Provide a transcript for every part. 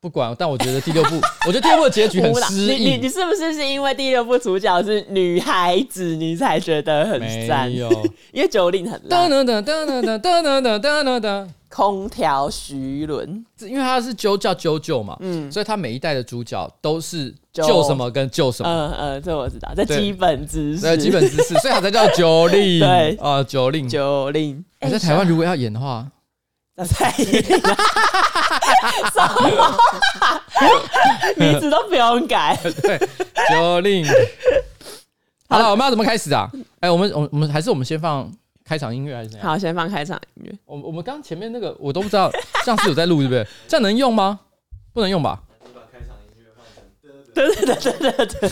不管，但我觉得第六部，我觉得第六部的结局很失意。你你你是不是是因为第六部主角是女孩子，你才觉得很赞？没有，因为九令很烂。噔噔噔噔噔噔噔噔噔噔。空调徐伦，因为他是九叫九九嘛，嗯，所以他每一代的主角都是救什么跟救什么。嗯嗯，这我知道，这基本知识，对，基本知识，所以他才叫九 令。对啊，九令九令。你在台湾如果要演的话。蔡依林，什么 名字都不用改。对，九令。好了，我们要怎么开始啊？哎，我们我我们还是我们先放开场音乐还是怎样？好，先放开场音乐。我我们刚前面那个我都不知道，像是有在录对不对？这样能用吗？不能用吧？你把开场音乐放成。对对对对对对。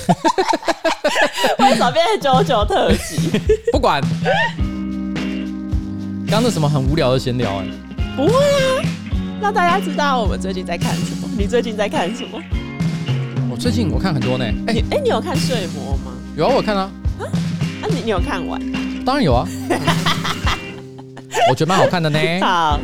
为什么变成九九特辑？不管。刚刚那什么很无聊的闲聊哎。不会啊，让大家知道我们最近在看什么。你最近在看什么？我最近我看很多呢。哎、欸、哎，你有看《睡魔》吗？有啊，我看啊。啊，啊你你有看完？当然有啊。我觉得蛮好看的呢。好，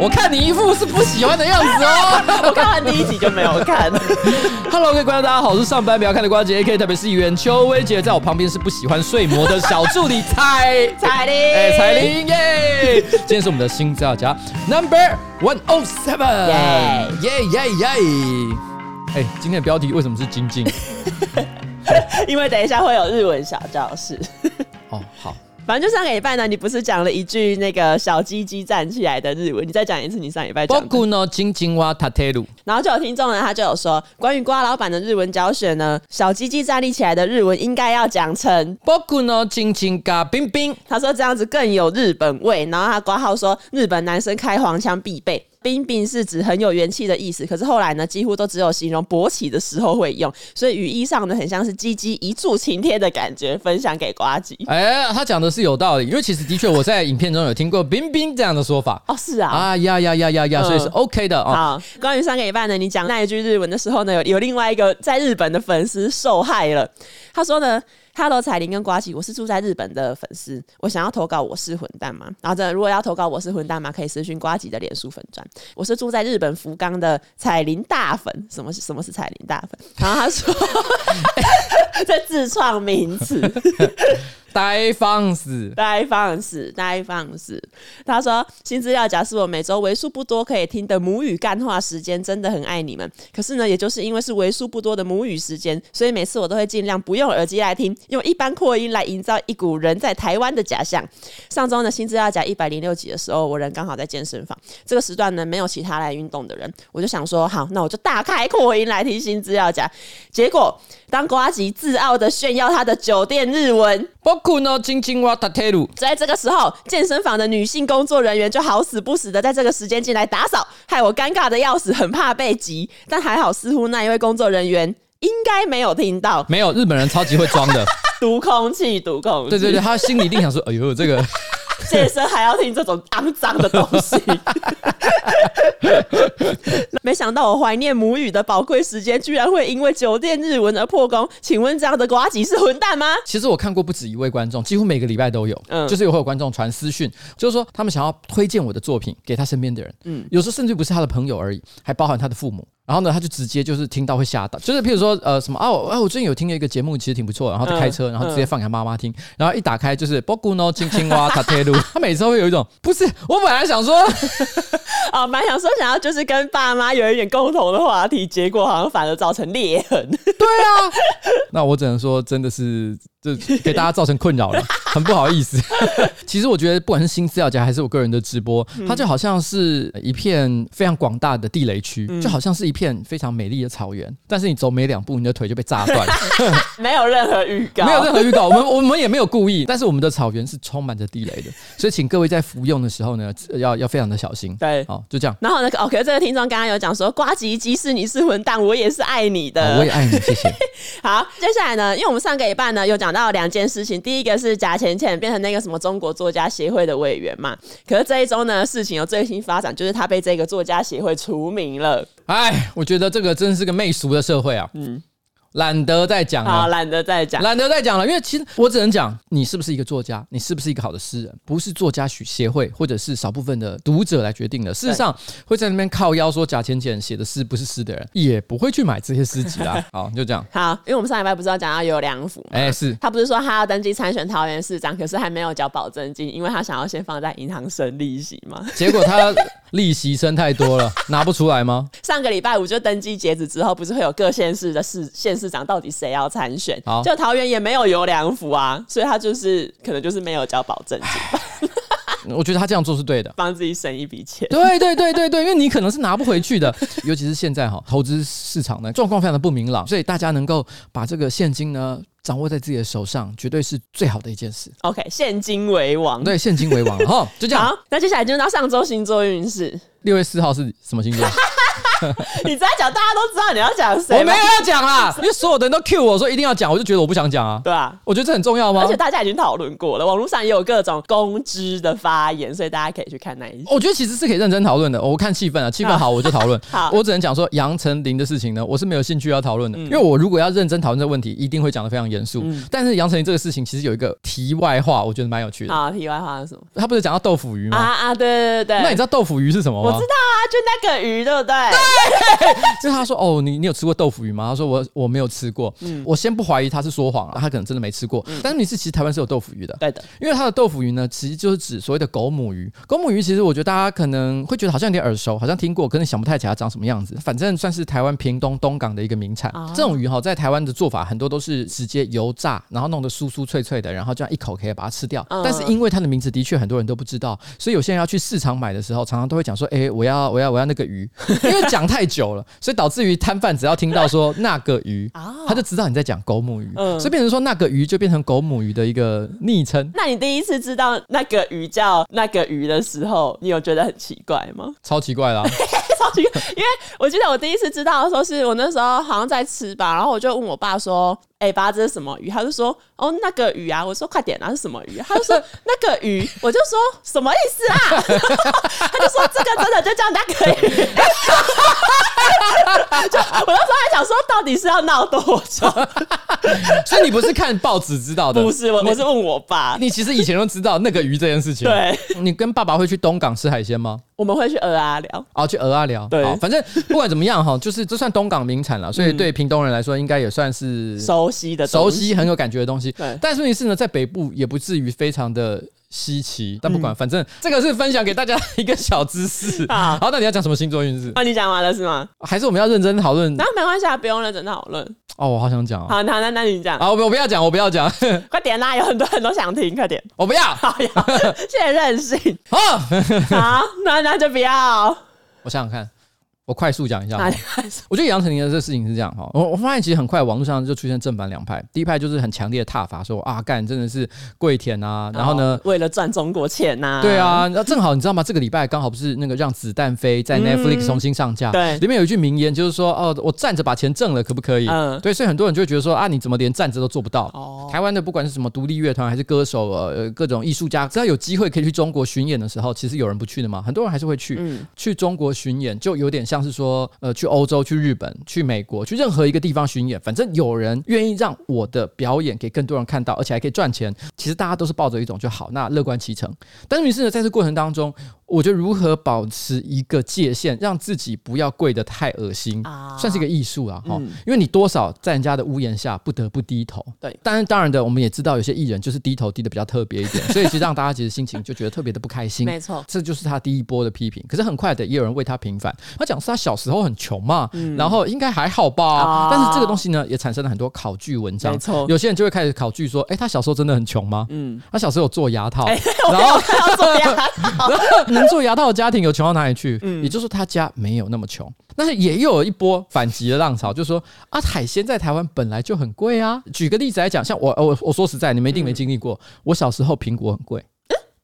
我看你一副是不喜欢的样子哦。我看完第一集就没有看。Hello，各位观众，大家好，我是上班不要看的瓜姐 AK，特别是议员邱威杰，在我旁边是不喜欢睡魔的小助理彩彩玲，哎、欸，彩玲耶。今天是我们的新资料夹 Number One Oh Seven，耶耶耶耶。哎，今天的标题为什么是精进？因为等一下会有日文小教室。哦，好。反正就上个礼拜呢，你不是讲了一句那个小鸡鸡站起来的日文？你再讲一次，你上礼拜讲的。然后就有听众呢，他就有说，关于瓜老板的日文教学呢，小鸡鸡站立起来的日文应该要讲成“仆の亲亲が冰冰”。他说这样子更有日本味。然后他挂号说，日本男生开黄腔必备。冰冰是指很有元气的意思，可是后来呢，几乎都只有形容勃起的时候会用，所以语义上呢，很像是鸡鸡一柱擎天的感觉。分享给瓜吉。哎，他讲的是有道理，因为其实的确我在影片中有听过冰冰这样的说法。哦，是啊，啊呀呀呀呀呀，所以是 OK 的。哦、好，关于上个礼拜呢，你讲那一句日文的时候呢，有有另外一个在日本的粉丝受害了。他说呢。Hello，彩玲跟瓜吉，我是住在日本的粉丝，我想要投稿我是混蛋嘛？然后这如果要投稿我是混蛋嘛？可以私讯瓜吉的脸书粉专。我是住在日本福冈的彩铃大粉，什么是什么是彩铃大粉？然后他说 这自创名词。呆放肆，呆放肆，呆放肆。他说：“新资料夹是我每周为数不多可以听的母语干话时间，真的很爱你们。可是呢，也就是因为是为数不多的母语时间，所以每次我都会尽量不用耳机来听，用一般扩音来营造一股人在台湾的假象。上周呢，新资料夹一百零六集的时候，我人刚好在健身房，这个时段呢没有其他来运动的人，我就想说，好，那我就大开扩音来听新资料夹。结果，当瓜吉自傲的炫耀他的酒店日文。”在这个时候，健身房的女性工作人员就好死不死的在这个时间进来打扫，害我尴尬的要死，很怕被挤。但还好，似乎那一位工作人员应该没有听到。没有，日本人超级会装的，读空气，读空气。对对对，他心里一定想说：“哎呦，这个。” 健身还要听这种肮脏的东西，没想到我怀念母语的宝贵时间，居然会因为酒店日文而破功。请问这样的瓜吉是混蛋吗？其实我看过不止一位观众，几乎每个礼拜都有，嗯，就是有会有观众传私讯，就是说他们想要推荐我的作品给他身边的人，嗯，有时候甚至不是他的朋友而已，还包含他的父母。然后呢，他就直接就是听到会吓到，就是譬如说，呃，什么啊，我啊，我最近有听了一个节目，其实挺不错，然后就开车，然后直接放给他妈妈听，然后一打开就是波古诺青青蛙塔特鲁，他每次都会有一种，不是，我本来想说，啊，蛮想说想要就是跟爸妈有一点共同的话题，结果好像反而造成裂痕。对啊，那我只能说，真的是。就给大家造成困扰了，很不好意思。其实我觉得，不管是新资料夹还是我个人的直播，它就好像是一片非常广大的地雷区，就好像是一片非常美丽的草原。但是你走没两步，你的腿就被炸断，没有任何预告，没有任何预告。我们我们也没有故意，但是我们的草原是充满着地雷的，所以请各位在服用的时候呢，要要非常的小心。对，好，就这样。然后呢，OK，这个听众刚刚有讲说，瓜吉即使你是混蛋，我也是爱你的，我也爱你，谢谢。好，接下来呢，因为我们上个礼拜呢有讲到两件事情，第一个是贾浅浅变成那个什么中国作家协会的委员嘛，可是这一周呢，事情有最新发展，就是他被这个作家协会除名了。哎，我觉得这个真是个媚俗的社会啊。嗯，懒得再讲了，懒得再讲，懒得再讲了。因为其实我只能讲，你是不是一个作家，你是不是一个好的诗人，不是作家许协会或者是少部分的读者来决定的。事实上，会在那边靠腰说贾浅浅写的诗不是诗的人，也不会去买这些诗集啦。好，就这样。好，因为我们上礼拜不是要讲到有良辅，哎，是他不是说他要登记参选桃园市长，可是还没有交保证金，因为他想要先放在银行生利息嘛。结果他利息生太多了，拿不出来吗？上个礼拜五就登记截止之后，不是会有各县市的市县市长到底谁要参选？就桃园也没有游良福啊，所以他就是可能就是没有交保证金。我觉得他这样做是对的，帮自己省一笔钱。对对对对对，因为你可能是拿不回去的，尤其是现在哈，投资市场呢状况非常的不明朗，所以大家能够把这个现金呢掌握在自己的手上，绝对是最好的一件事。OK，现金为王。对，现金为王。哈，就这样。好，那接下来进入到上周星座运势。六月四号是什么星座？你在讲，大家都知道你要讲谁。我没有要讲啦，因为所有的人都 cue 我说一定要讲，我就觉得我不想讲啊。对啊，我觉得这很重要吗？而且大家已经讨论过了，网络上也有各种公知的发言，所以大家可以去看那一集。我觉得其实是可以认真讨论的。我看气氛啊，气氛好我就讨论。好，我只能讲说杨丞琳的事情呢，我是没有兴趣要讨论的，因为我如果要认真讨论这个问题，一定会讲的非常严肃。但是杨丞琳这个事情其实有一个题外话，我觉得蛮有趣的。啊，题外话是什么？他不是讲到豆腐鱼吗？啊啊，对对对。那你知道豆腐鱼是什么吗？我知道啊，就那个鱼，对不对？对。就是他说哦，你你有吃过豆腐鱼吗？他说我我没有吃过。嗯，我先不怀疑他是说谎了，他可能真的没吃过。嗯，但是你是其实台湾是有豆腐鱼的。对的，因为它的豆腐鱼呢，其实就是指所谓的狗母鱼。狗母鱼其实我觉得大家可能会觉得好像有点耳熟，好像听过，可能想不太起来它长什么样子。反正算是台湾屏东东港的一个名产。哦，这种鱼哈，在台湾的做法很多都是直接油炸，然后弄得酥酥脆脆的，然后这样一口可以把它吃掉。嗯，但是因为它的名字的确很多人都不知道，所以有些人要去市场买的时候，常常都会讲说，哎，我要我要我要那个鱼，因为讲太久了，所以导致于摊贩只要听到说那个鱼，他就知道你在讲狗母鱼，嗯，所以变成说那个鱼就变成狗母鱼的一个昵称。那你第一次知道那个鱼叫那个鱼的时候，你有觉得很奇怪吗？超奇怪啦，超奇怪，因为我记得我第一次知道的时候，是我那时候好像在吃吧，然后我就问我爸说。哎，爸，这是什么鱼？他就说，哦，那个鱼啊。我说，快点啊，是什么鱼？他就说，那个鱼。我就说，什么意思啊？他就说，这个真的就叫那个鱼。就我那时候还想说，到底是要闹多久？所以你不是看报纸知道的？不是，我我是问我爸。你其实以前都知道那个鱼这件事情。对。你跟爸爸会去东港吃海鲜吗？我们会去鹅阿寮。哦，去鹅阿寮。对。反正不管怎么样哈，就是这算东港名产了，所以对屏东人来说，应该也算是熟悉的、熟悉很有感觉的东西。对。但是问题是呢，在北部也不至于非常的稀奇。但不管，反正这个是分享给大家一个小知识。啊，好，那你要讲什么星座运势？啊，你讲完了是吗？还是我们要认真讨论？那没关系啊，不用认真讨论。哦，我好想讲。好，那那那你讲。好，我不要讲，我不要讲。快点啦，有很多很多想听，快点。我不要。好呀，谢谢任性。好，好，那那就不要。我想想看。我快速讲一下，我觉得杨丞琳的这个事情是这样哈，我我发现其实很快网络上就出现正反两派，第一派就是很强烈的挞伐，说啊干真的是跪舔啊，然后呢为了赚中国钱呐，对啊，那正好你知道吗？这个礼拜刚好不是那个让子弹飞在 Netflix 重新上架，对，里面有一句名言就是说哦，我站着把钱挣了可不可以？嗯，对，所以很多人就会觉得说啊，你怎么连站着都做不到？哦，台湾的不管是什么独立乐团还是歌手呃各种艺术家，只要有机会可以去中国巡演的时候，其实有人不去的吗？很多人还是会去，嗯，去中国巡演就有点像像是说呃。去欧洲、去日本、去美国、去任何一个地方巡演，反正有人愿意让我的表演给更多人看到，而且还可以赚钱。其实大家都是抱着一种就好，那乐观其成。但是于是呢，在这过程当中。我觉得如何保持一个界限，让自己不要跪得太恶心，啊、算是一个艺术啊！哈、嗯，因为你多少在人家的屋檐下不得不低头。对，当然当然的，我们也知道有些艺人就是低头低的比较特别一点，所以其实让大家其实心情就觉得特别的不开心。没错，这就是他第一波的批评。可是很快的，也有人为他平反。他讲是他小时候很穷嘛，嗯、然后应该还好吧。啊、但是这个东西呢，也产生了很多考据文章。没错，有些人就会开始考据说，哎，他小时候真的很穷吗？嗯，他小时候有做牙套，然后做牙套，能做牙套的家庭。有穷到哪里去？嗯，也就是说他家没有那么穷，但是也有一波反击的浪潮，就是说啊，海鲜在台湾本来就很贵啊。举个例子来讲，像我我我说实在，你们一定没经历过。我小时候苹果很贵，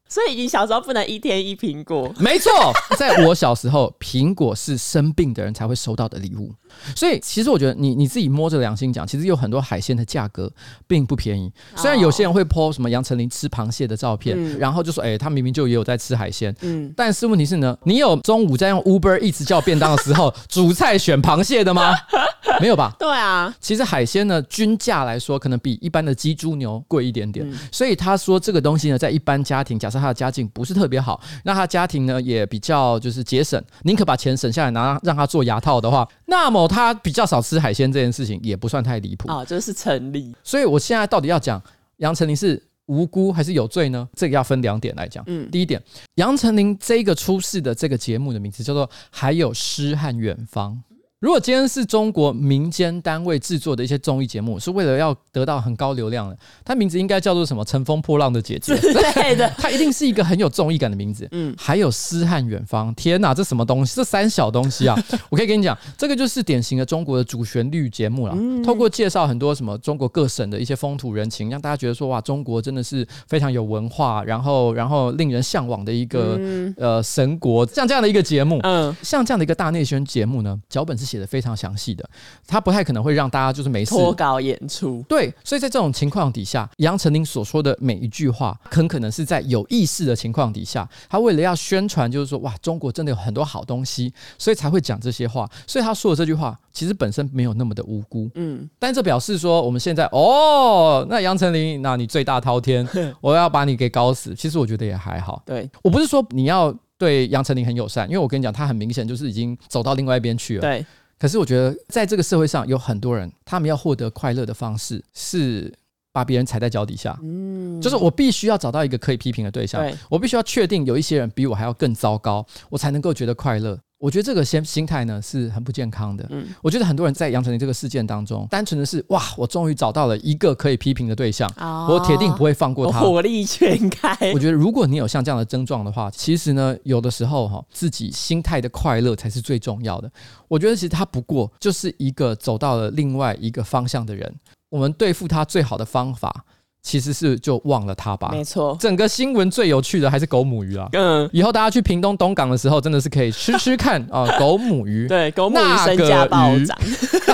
所以你小时候不能一天一苹果？没错，在我小时候，苹果是生病的人才会收到的礼物。所以其实我觉得你你自己摸着良心讲，其实有很多海鲜的价格并不便宜。虽然有些人会 po 什么杨丞琳吃螃蟹的照片，嗯、然后就说哎、欸，他明明就也有在吃海鲜。嗯，但是问题是呢，你有中午在用 Uber 一直叫便当的时候，主菜选螃蟹的吗？没有吧？对啊，其实海鲜呢，均价来说可能比一般的鸡、猪、牛贵一点点。嗯、所以他说这个东西呢，在一般家庭，假设他的家境不是特别好，那他家庭呢也比较就是节省，宁可把钱省下来拿让他做牙套的话，那么他比较少吃海鲜这件事情也不算太离谱啊，就是成立。所以我现在到底要讲杨丞琳是无辜还是有罪呢？这个要分两点来讲。嗯，第一点，杨丞琳这个出事的这个节目的名字叫做《还有诗和远方》。如果今天是中国民间单位制作的一些综艺节目，是为了要得到很高流量的，它名字应该叫做什么？乘风破浪的姐姐，对的，它一定是一个很有综艺感的名字。嗯，还有诗和远方，天哪，这什么东西？这三小东西啊！我可以跟你讲，这个就是典型的中国的主旋律节目了。透过介绍很多什么中国各省的一些风土人情，让大家觉得说哇，中国真的是非常有文化，然后然后令人向往的一个呃神国，像这样的一个节目。嗯，像这样的一个大内宣节目呢，脚本是。写的非常详细的，他不太可能会让大家就是没事脱稿演出。对，所以在这种情况底下，杨丞琳所说的每一句话，很可能是在有意识的情况底下，他为了要宣传，就是说哇，中国真的有很多好东西，所以才会讲这些话。所以他说的这句话，其实本身没有那么的无辜。嗯，但这表示说，我们现在哦，那杨丞琳，那你罪大滔天，我要把你给搞死。其实我觉得也还好。对，我不是说你要对杨丞琳很友善，因为我跟你讲，他很明显就是已经走到另外一边去了。对。可是我觉得，在这个社会上有很多人，他们要获得快乐的方式是把别人踩在脚底下。嗯，就是我必须要找到一个可以批评的对象，我必须要确定有一些人比我还要更糟糕，我才能够觉得快乐。我觉得这个心心态呢是很不健康的。嗯，我觉得很多人在杨丞琳这个事件当中，单纯的是哇，我终于找到了一个可以批评的对象，哦、我铁定不会放过他，火力全开。我觉得如果你有像这样的症状的话，其实呢，有的时候哈，自己心态的快乐才是最重要的。我觉得其实他不过就是一个走到了另外一个方向的人，我们对付他最好的方法。其实是就忘了他吧，没错。整个新闻最有趣的还是狗母鱼啊。嗯，以后大家去屏东东港的时候，真的是可以吃吃看啊，狗母鱼。对，狗母鱼身价暴涨。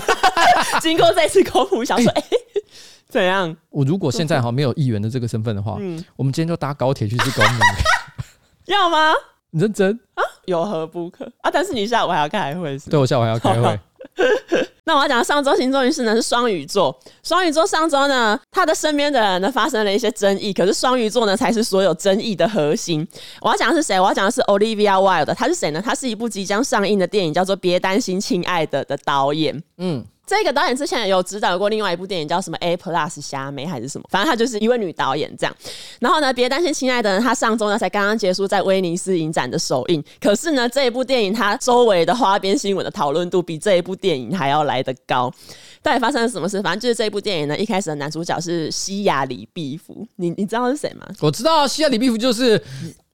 经过这次狗母，想说，哎，怎样？我如果现在哈没有议员的这个身份的话，嗯，我们今天就搭高铁去吃狗母鱼。要吗？你认真啊？有何不可啊？但是你下午还要开会是？对，我下午还要开会。那我要讲的上周星座运势呢是双鱼座，双鱼座上周呢，他的身边的人呢发生了一些争议，可是双鱼座呢才是所有争议的核心。我要讲的是谁？我要讲的是 Olivia Wilde，他是谁呢？他是一部即将上映的电影，叫做《别担心，亲爱的》的导演。嗯。这个导演之前有指导过另外一部电影，叫什么 A Plus 虾妹还是什么？反正她就是一位女导演这样。然后呢，别担心，亲爱的人，她上周呢才刚刚结束在威尼斯影展的首映。可是呢，这一部电影它周围的花边新闻的讨论度比这一部电影还要来得高。到底发生了什么事？反正就是这一部电影呢，一开始的男主角是西亚里毕福。你你知道是谁吗？我知道，西亚里毕福就是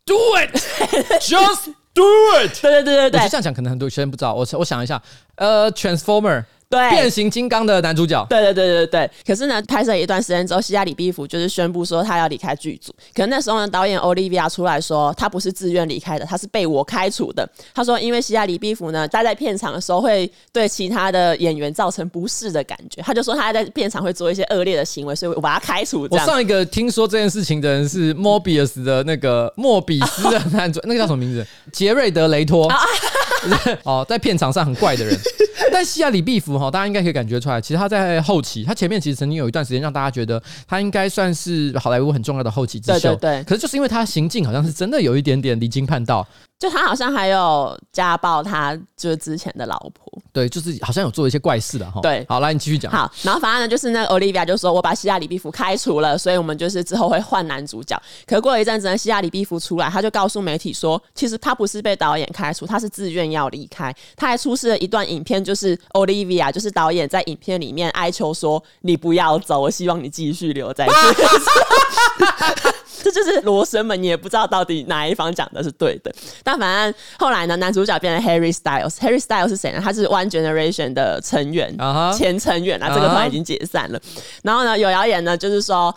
Do it，just do it。对对对对对，我这样讲可能很多学生不知道。我我想一下，呃，Transformer。对，变形金刚的男主角。对对对对对。可是呢，拍摄一段时间之后，西亚里毕福就是宣布说他要离开剧组。可是那时候呢，导演 Olivia 出来说他不是自愿离开的，他是被我开除的。他说，因为西亚里毕福呢待在片场的时候会对其他的演员造成不适的感觉，他就说他在片场会做一些恶劣的行为，所以我把他开除。我上一个听说这件事情的人是 Mobius 的那个莫比斯的男主，那个叫什么名字？杰瑞德雷托。哦，在片场上很怪的人。但西亚里毕福哈，大家应该可以感觉出来，其实他在后期，他前面其实曾经有一段时间让大家觉得他应该算是好莱坞很重要的后期之秀。对对对。可是就是因为他行径好像是真的有一点点离经叛道。就他好像还有家暴他就是之前的老婆，对，就是好像有做一些怪事的哈。对，好，来你继续讲。好，然后反正呢，就是那个 Olivia 就说，我把西亚里毕福开除了，所以我们就是之后会换男主角。可过了一阵子呢，西亚里毕福出来，他就告诉媒体说，其实他不是被导演开除，他是自愿要离开。他还出示了一段影片，就是 Olivia，就是导演在影片里面哀求说：“你不要走，我希望你继续留在这。”这就是罗生门，你也不知道到底哪一方讲的是对的。但反正后来呢，男主角变成 Harry Styles。Harry Styles 是谁呢？他是 One Generation 的成员，uh huh. 前成员啊。这个团已经解散了。Uh huh. 然后呢，有谣言呢，就是说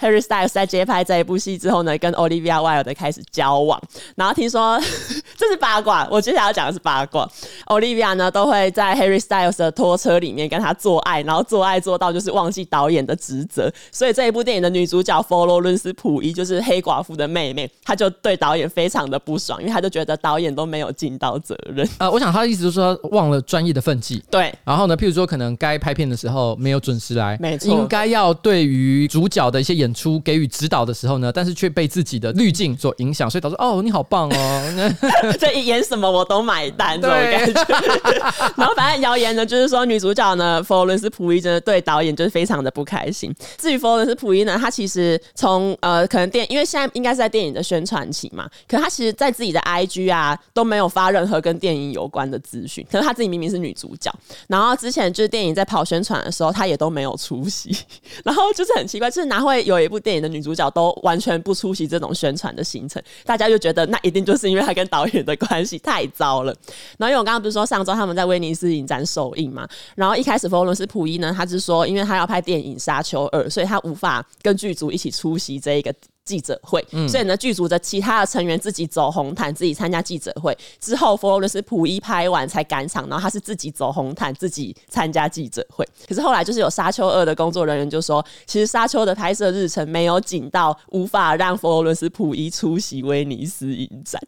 Harry Styles 在接拍这一部戏之后呢，跟 Olivia Wilde 开始交往。然后听说 这是八卦，我接下来要讲的是八卦。Olivia 呢都会在 Harry Styles 的拖车里面跟他做爱，然后做爱做到就是忘记导演的职责。所以这一部电影的女主角佛罗伦斯普伊就是黑寡妇的妹妹，她就对导演非常的不爽，因为她就觉得导演都没有尽到责任。啊、呃，我想她的意思就是说忘了专业的分际。对。然后呢，譬如说可能该拍片的时候没有准时来，没错，应该要对于主角的一些演出给予指导的时候呢，但是却被自己的滤镜所影响，所以导致哦，你好棒哦，这一演什么我都买单 这种感觉。然后反正谣言呢，就是说女主角呢，佛罗伦斯普伊真的对导演就是非常的不开心。至于佛罗伦斯普伊呢，她其实从呃可能电，因为现在应该是在电影的宣传期嘛，可她其实在自己的 IG 啊都没有发任何跟电影有关的资讯。可是她自己明明是女主角，然后之前就是电影在跑宣传的时候，她也都没有出席。然后就是很奇怪，就是哪会有一部电影的女主角都完全不出席这种宣传的行程？大家就觉得那一定就是因为她跟导演的关系太糟了。然后因为我刚刚不是说上周他们在威尼斯影展首映嘛，然后一开始佛罗伦斯普伊呢，他是说因为他要拍电影《沙丘二》，所以他无法跟剧组一起出席这一个记者会，嗯、所以呢，剧组的其他的成员自己走红毯，自己参加记者会。之后，佛罗伦斯普伊拍完才赶场，然后他是自己走红毯，自己参加记者会。可是后来，就是有《沙丘二》的工作人员就说，其实《沙丘》的拍摄日程没有紧到无法让佛罗伦斯普伊出席威尼斯影展。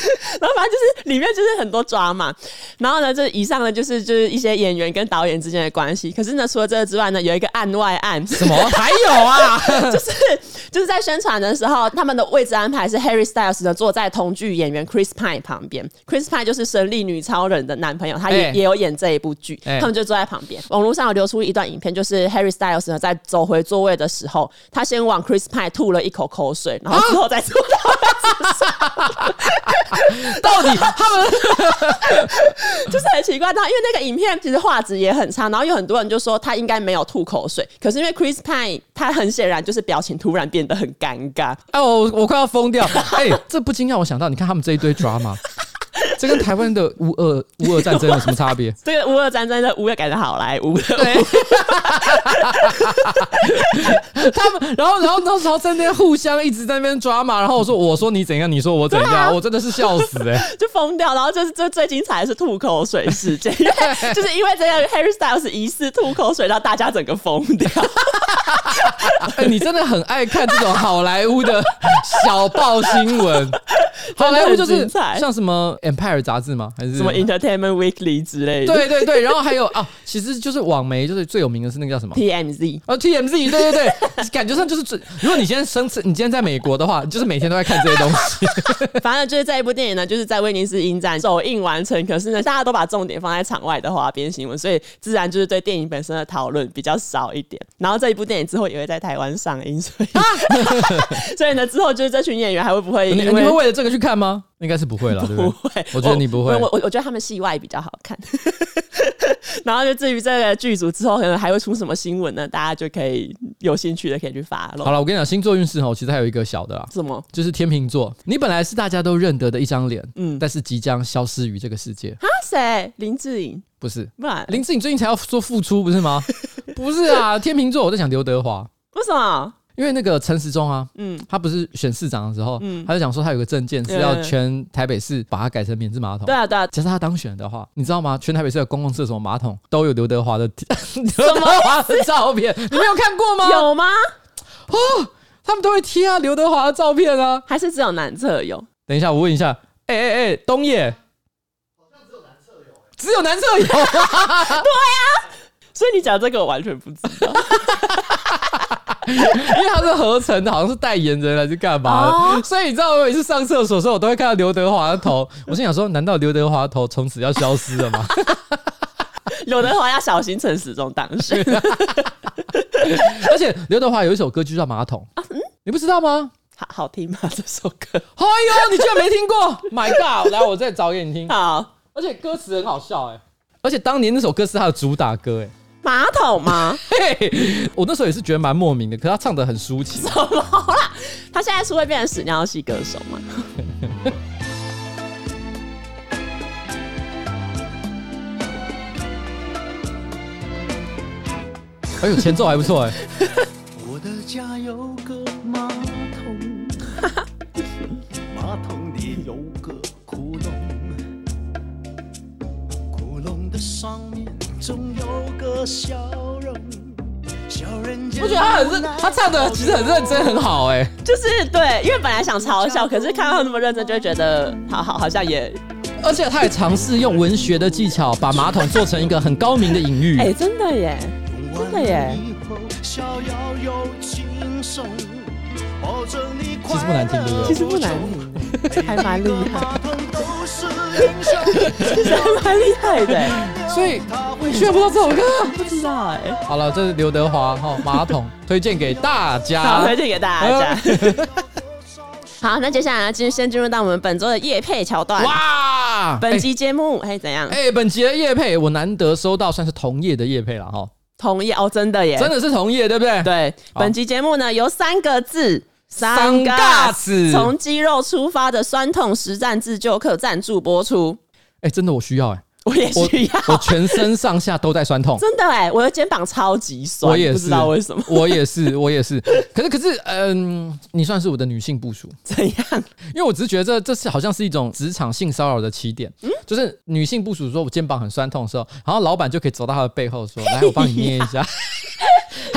然后反正就是里面就是很多抓嘛，然后呢，这以上呢就是就是一些演员跟导演之间的关系。可是呢，除了这个之外呢，有一个案外案，什么还有啊？就是就是在宣传的时候，他们的位置安排是 Harry Styles 呢坐在同剧演员 Chris Pine 旁边，Chris Pine 就是神力女超人的男朋友，他也、欸、也有演这一部剧，欸、他们就坐在旁边。网络上有流出一段影片，就是 Harry Styles 呢在走回座位的时候，他先往 Chris Pine 吐了一口口水，然后之后再坐到 到底他们 就是很奇怪，他因为那个影片其实画质也很差，然后有很多人就说他应该没有吐口水，可是因为 Chris Pine 他很显然就是表情突然变得很尴尬，哎，我我快要疯掉，哎，这不禁让我想到，你看他们这一堆 drama。这跟台湾的乌俄乌俄战争有什么差别？这个乌俄战争的乌要改成好莱坞。对，他们然后然后那时候在那边互相一直在那边抓嘛，然后我说我说你怎样，你说我怎样，啊、我真的是笑死哎、欸，就疯掉。然后就是这最精彩的是吐口水事件，因为就是因为这个 Harry Styles 疑似吐口水，让大家整个疯掉。欸、你真的很爱看这种好莱坞的小报新闻，好莱坞就是像什么 Empire 杂志吗？还是什么 Entertainment Weekly 之类的？对对对，然后还有啊，其实就是网媒，就是最有名的是那个叫什么 TMZ 哦 TMZ，对对对，感觉上就是最。如果你今天生吃，你今天在美国的话，就是每天都在看这些东西。反正就是这一部电影呢，就是在威尼斯影展首映完成，可是呢，大家都把重点放在场外的花边新闻，所以自然就是对电影本身的讨论比较少一点。然后这一部电影之后也会在台湾上映，所以 所以呢，之后就是这群演员还会不会？你你会为了这个去看吗？应该是不会了，对不会，我觉得你不会。我我我觉得他们戏外比较好看。然后就至于这个剧组之后可能还会出什么新闻呢？大家就可以有兴趣的可以去发了。好了，我跟你讲，星座运势哦，其实还有一个小的啦。什么？就是天秤座，你本来是大家都认得的一张脸，嗯，但是即将消失于这个世界。啊？谁？林志颖？不是，不然林志颖最近才要做复出，不是吗？不是啊，天秤座，我在想刘德华。为什么？因为那个陈时中啊，嗯，他不是选市长的时候，嗯，他就讲说他有个政见是要全台北市把它改成免治马桶。对啊，对啊。假设他当选的话，你知道吗？全台北市的公共厕所马桶都有刘德华的 刘德华的照片，你没有看过吗？有吗？哦，他们都会贴啊刘德华的照片啊，还是只有男厕有？等一下，我问一下，哎哎哎，东野，好像只有男厕有，只有男厕有。对啊，所以你讲这个我完全不知道。因为他是合成的，好像是代言人还是干嘛的，哦、所以你知道我每次上厕所的时候，我都会看到刘德华的头。我心想说，难道刘德华的头从此要消失了吗？刘德华要小心陈时中当选。而且刘德华有一首歌就叫《马桶》，啊嗯、你不知道吗？好好听吗？这首歌？哎呦，你居然没听过？My God！来，我再找给你听。好，而且歌词很好笑哎，而且当年那首歌是他的主打歌哎。马桶吗？我那时候也是觉得蛮莫名的，可是他唱的很抒情。怎么啦？他现在是会变成屎尿系歌手吗？哎呦，前奏还不错哎。家有个马我觉得他很认，他唱的其实很认真，很好哎、欸。就是对，因为本来想嘲笑，可是看到他那么认真，就会觉得好好好像也。而且他也尝试用文学的技巧，把马桶做成一个很高明的隐喻。哎，真的耶，真的耶。其实不难听，对不对？其实不难听，还蛮厉害。其实还蛮厉害的，所以你居然不知道这首歌？不知道哎。好了，这是刘德华哈马桶推荐给大家，好，推荐给大家。好，那接下来呢，就先进入到我们本周的夜配桥段。哇，本集节目哎怎样？哎，本集的夜配我难得收到，算是同业的夜配了哈。同业哦，真的耶，真的是同业，对不对？对，本集节目呢由三个字。三嘎子从肌肉出发的酸痛实战自救课赞助播出。哎、欸，真的我需要哎、欸，我也需要。我，我全身上下都在酸痛，真的哎、欸，我的肩膀超级酸，我也是，不知道为什么，我也是，我也是。可是可是，嗯，你算是我的女性部署，怎样？因为我只是觉得这这是好像是一种职场性骚扰的起点，嗯，就是女性部署说我肩膀很酸痛的时候，然后老板就可以走到他的背后说，来，我帮你捏一下。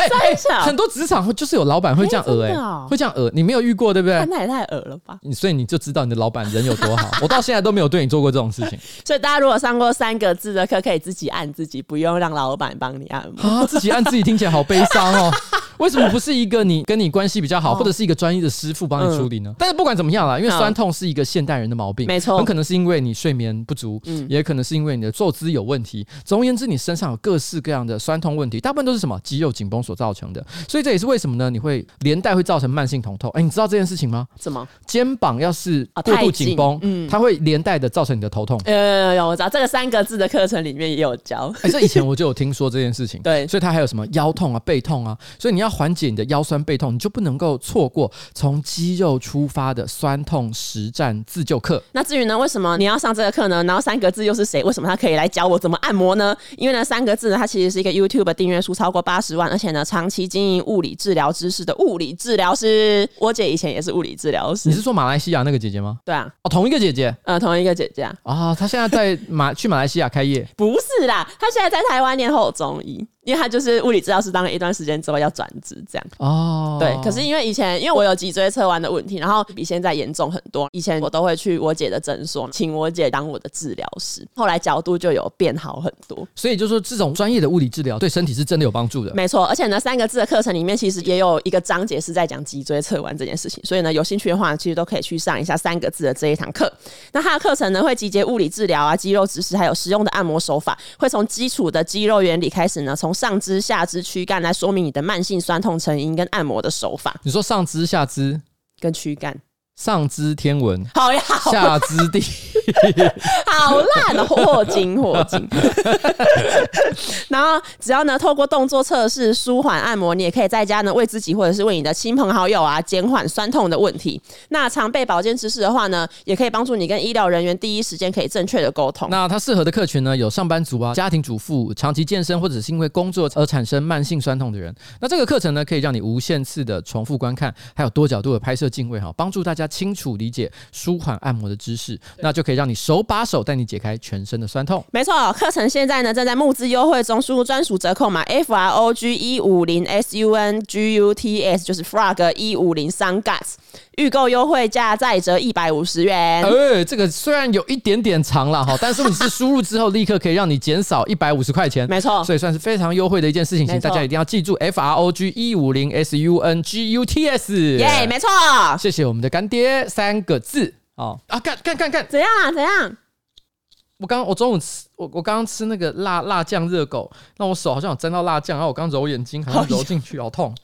嘿，很多职场会就是有老板会这样讹哎，会这样讹，你没有遇过对不对？那也太讹了吧！你所以你就知道你的老板人有多好。我到现在都没有对你做过这种事情。所以大家如果上过三个字的课，可以自己按自己，不用让老板帮你按摩啊。自己按自己听起来好悲伤哦。为什么不是一个你跟你关系比较好，或者是一个专业的师傅帮你处理呢？但是不管怎么样啦，因为酸痛是一个现代人的毛病，没错，很可能是因为你睡眠不足，嗯，也可能是因为你的坐姿有问题。总而言之，你身上有各式各样的酸痛问题，大部分都是什么肌肉紧绷所造成的。所以这也是为什么呢？你会连带会造成慢性疼痛。哎，你知道这件事情吗？什么？肩膀要是过度紧绷，嗯，它会连带的造成你的头痛。呃有有，我知道这个三个字的课程里面也有教。哎，这以前我就有听说这件事情。对，所以它还有什么腰痛啊、背痛啊，所以你要缓解你的腰酸背痛，你就不能够错过从肌肉出发的酸痛实战自救课。那至于呢，为什么你要上这个课呢？然后三个字又是谁？为什么他可以来教我怎么按摩呢？因为呢，三个字呢，它其实是一个 YouTube 订阅数超过八十万，而且呢，长期经营物理治疗知识的物理治疗师。我姐以前也是物理治疗师。你是说马来西亚那个姐姐吗？对啊，哦，同一个姐姐，呃，同一个姐姐啊。哦，她现在在马去马来西亚开业？不是啦，她现在在台湾念后中医。因为他就是物理治疗师，当了一段时间之后要转职，这样哦。对，可是因为以前因为我有脊椎侧弯的问题，然后比现在严重很多。以前我都会去我姐的诊所，请我姐当我的治疗师。后来角度就有变好很多。所以就说这种专业的物理治疗对身体是真的有帮助的。没错，而且呢，三个字的课程里面其实也有一个章节是在讲脊椎侧弯这件事情。所以呢，有兴趣的话，其实都可以去上一下三个字的这一堂课。那它的课程呢，会集结物理治疗啊、肌肉知识，还有实用的按摩手法，会从基础的肌肉原理开始呢，从上肢、下肢。肢躯干来说明你的慢性酸痛成因跟按摩的手法。你说上肢、下肢跟躯干。上知天文，好呀，下知地，好烂的霍金，霍金。然后只要呢，透过动作测试、舒缓按摩，你也可以在家呢，为自己或者是为你的亲朋好友啊，减缓酸痛的问题。那常备保健知识的话呢，也可以帮助你跟医疗人员第一时间可以正确的沟通。那它适合的客群呢，有上班族啊、家庭主妇、长期健身或者是因为工作而产生慢性酸痛的人。那这个课程呢，可以让你无限次的重复观看，还有多角度的拍摄镜位哈，帮助大家。清楚理解舒缓按摩的知识，那就可以让你手把手带你解开全身的酸痛。没错，课程现在呢正在募资优惠中，输入专属折扣码 F R O G 一五零 S U N G U T S，就是 Frog 一五零 Sun Guts，预购优惠价再折一百五十元。哎，这个虽然有一点点长了哈，但是你是输入之后立刻可以让你减少一百五十块钱。没错，所以算是非常优惠的一件事情，请大家一定要记住 F R O G 一五零 S U N G U T S。耶，没错，谢谢我们的干爹三个字哦啊，干干干干，怎样啊？怎样？我刚我中午吃我我刚刚吃那个辣辣酱热狗，那我手好像有沾到辣酱，然后我刚揉眼睛，好像揉进去，好痛，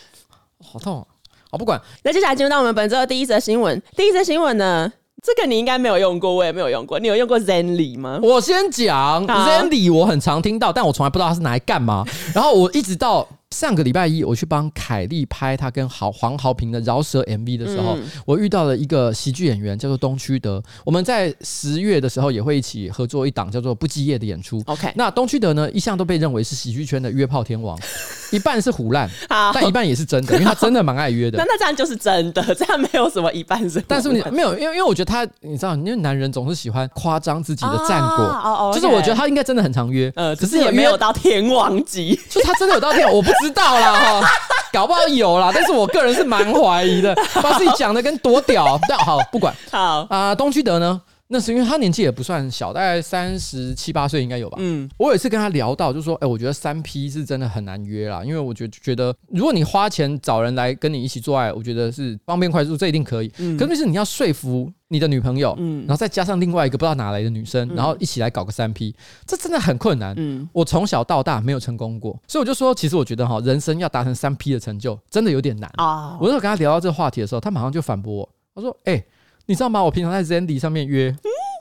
好痛。啊好，不管。那接下来进入到我们本周的第一则新闻。第一则新闻呢，这个你应该没有用过，我也没有用过。你有用过 Zenly 吗？我先讲 Zenly，我很常听到，但我从来不知道它是拿来干嘛。然后我一直到上个礼拜一我去帮凯莉拍她跟豪黄豪平的饶舌 MV 的时候，嗯、我遇到了一个喜剧演员叫做东区德。我们在十月的时候也会一起合作一档叫做《不羁夜》的演出。OK，那东区德呢，一向都被认为是喜剧圈的约炮天王，一半是胡烂，但一半也是真的，因为他真的蛮爱约的。那那这样就是真的，这样没有什么一半是。但是你没有，因为因为我觉得他，你知道，因为男人总是喜欢夸张自己的战果，啊、就是我觉得他应该真的很常约，呃，只是也没有到天王级，就他真的有到天王，我不知道啦哈，搞不好有啦，但是我个人是蛮怀疑的，把自己讲的跟多屌，但好不管，好啊、呃，东区德呢？那是因为他年纪也不算小，大概三十七八岁应该有吧。嗯，我有一次跟他聊到，就说，哎、欸，我觉得三 P 是真的很难约啦，因为我觉得觉得，如果你花钱找人来跟你一起做爱，我觉得是方便快速，这一定可以。嗯，可是你要说服你的女朋友，嗯，然后再加上另外一个不知道哪来的女生，然后一起来搞个三 P，这真的很困难。嗯，我从小到大没有成功过，所以我就说，其实我觉得哈，人生要达成三 P 的成就，真的有点难啊。我那时候跟他聊到这个话题的时候，他马上就反驳我，他说，哎、欸，你知道吗？我平常在 Zandy 上面约。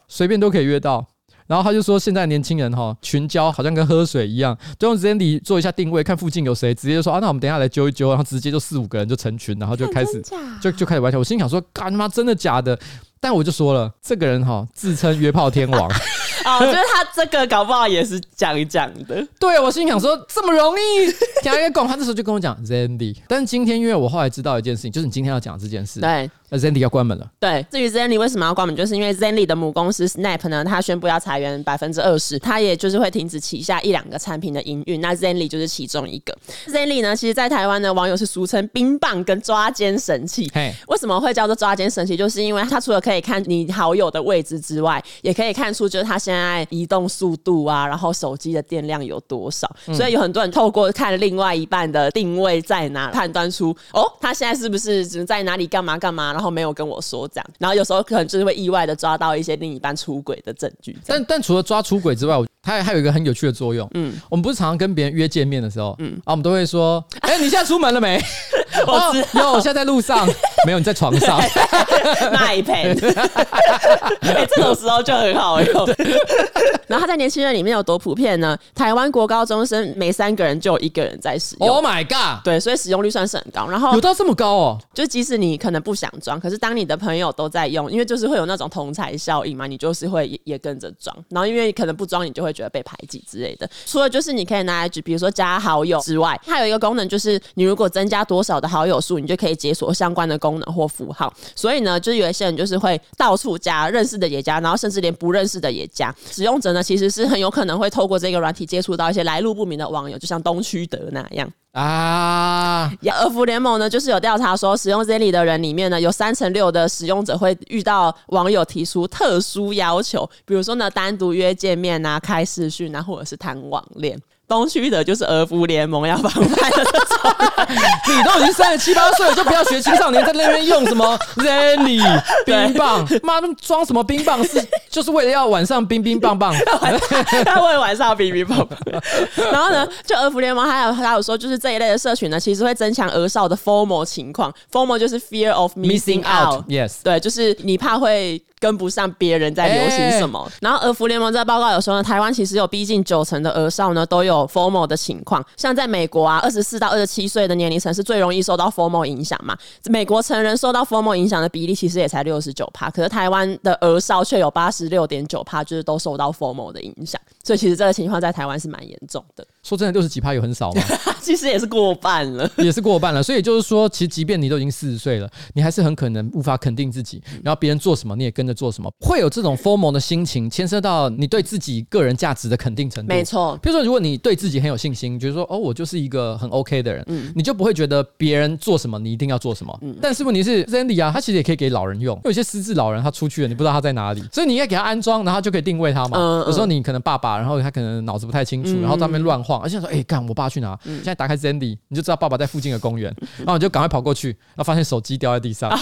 随便都可以约到，然后他就说，现在年轻人哈群交好像跟喝水一样，就用 Zandy 做一下定位，看附近有谁，直接就说啊，那我们等一下来揪一揪，然后直接就四五个人就成群，然后就开始就就开始玩起来。我心想说，干他妈真的假的？但我就说了，这个人哈自称约炮天王。啊，我觉得他这个搞不好也是讲一讲的。对，我心想说这么容易 讲一个梗，他这时候就跟我讲 Zandy。但是今天因为我后来知道一件事情，就是你今天要讲这件事。对。那 Zenly 要关门了。对，至于 Zenly 为什么要关门，就是因为 Zenly 的母公司 Snap 呢，它宣布要裁员百分之二十，它也就是会停止旗下一两个产品的营运。那 Zenly 就是其中一个。Zenly 呢，其实，在台湾的网友是俗称冰棒跟抓奸神器。嘿，为什么会叫做抓奸神器？就是因为它除了可以看你好友的位置之外，也可以看出就是他现在移动速度啊，然后手机的电量有多少。嗯、所以有很多人透过看另外一半的定位在哪，判断出哦，他现在是不是只能在哪里干嘛干嘛。然后没有跟我说这样，然后有时候可能就是会意外的抓到一些另一半出轨的证据。但但除了抓出轨之外，它还还有一个很有趣的作用。嗯，我们不是常常跟别人约见面的时候，嗯，啊，我们都会说，哎、欸，你现在出门了没？哦，有，我现在在路上。没有，你在床上。那一盆。哎，这种时候就很好用。然后他在年轻人里面有多普遍呢？台湾国高中生每三个人就有一个人在使用。Oh my god！对，所以使用率算是很高。然后有到这么高哦？就即使你可能不想装，装可是当你的朋友都在用，因为就是会有那种同侪效应嘛，你就是会也，也跟着装。然后因为可能不装，你就会觉得被排挤之类的。除了就是你可以拿来举，比如说加好友之外，它有一个功能就是，你如果增加多少的好友数，你就可以解锁相关的功能或符号。所以呢，就是有一些人就是会到处加，认识的也加，然后甚至连不认识的也加。使用者呢，其实是很有可能会透过这个软体接触到一些来路不明的网友，就像东区德那样啊。二福联盟呢，就是有调查说，使用 Zenly 的人里面呢，有三成六的使用者会遇到网友提出特殊要求，比如说呢，单独约见面啊，开视讯啊，或者是谈网恋。东区的就是俄服联盟要防派的 你都已经三十七八岁了，就不要学青少年在那边用什么 Zenny 冰棒，妈的装什么冰棒？是就是为了要晚上冰冰棒棒，他为了晚上冰冰棒棒。然后呢，就俄服联盟还有还有说，就是这一类的社群呢，其实会增强儿少的 formal 情况，formal 就是 Fear of Missing Out，Yes，对，就是你怕会。跟不上别人在流行什么，欸、然后俄服联盟这个报告有说呢，台湾其实有逼近九成的儿少呢都有 formal 的情况，像在美国啊，二十四到二十七岁的年龄层是最容易受到 formal 影响嘛，美国成人受到 formal 影响的比例其实也才六十九趴，可是台湾的儿少却有八十六点九趴，就是都受到 formal 的影响，所以其实这个情况在台湾是蛮严重的。说真的，六十几趴有很少吗？其实也是过半了，也是过半了。所以就是说，其实即便你都已经四十岁了，你还是很可能无法肯定自己，然后别人做什么你也跟着做什么，会有。这种 FOMO 的心情牵涉到你对自己个人价值的肯定程度。没错，比如说，如果你对自己很有信心，觉得说哦，我就是一个很 OK 的人，嗯，你就不会觉得别人做什么你一定要做什么。嗯，但是问题是，Zandy 啊，他其实也可以给老人用。有些失智老人他出去了，你不知道他在哪里，所以你应该给他安装，然后就可以定位他嘛。嗯，有时候你可能爸爸，然后他可能脑子不太清楚，然后在那边乱晃，而且说哎，干我爸去哪？现在打开 Zendy，你就知道爸爸在附近的公园，然后你就赶快跑过去，然后发现手机掉在地上。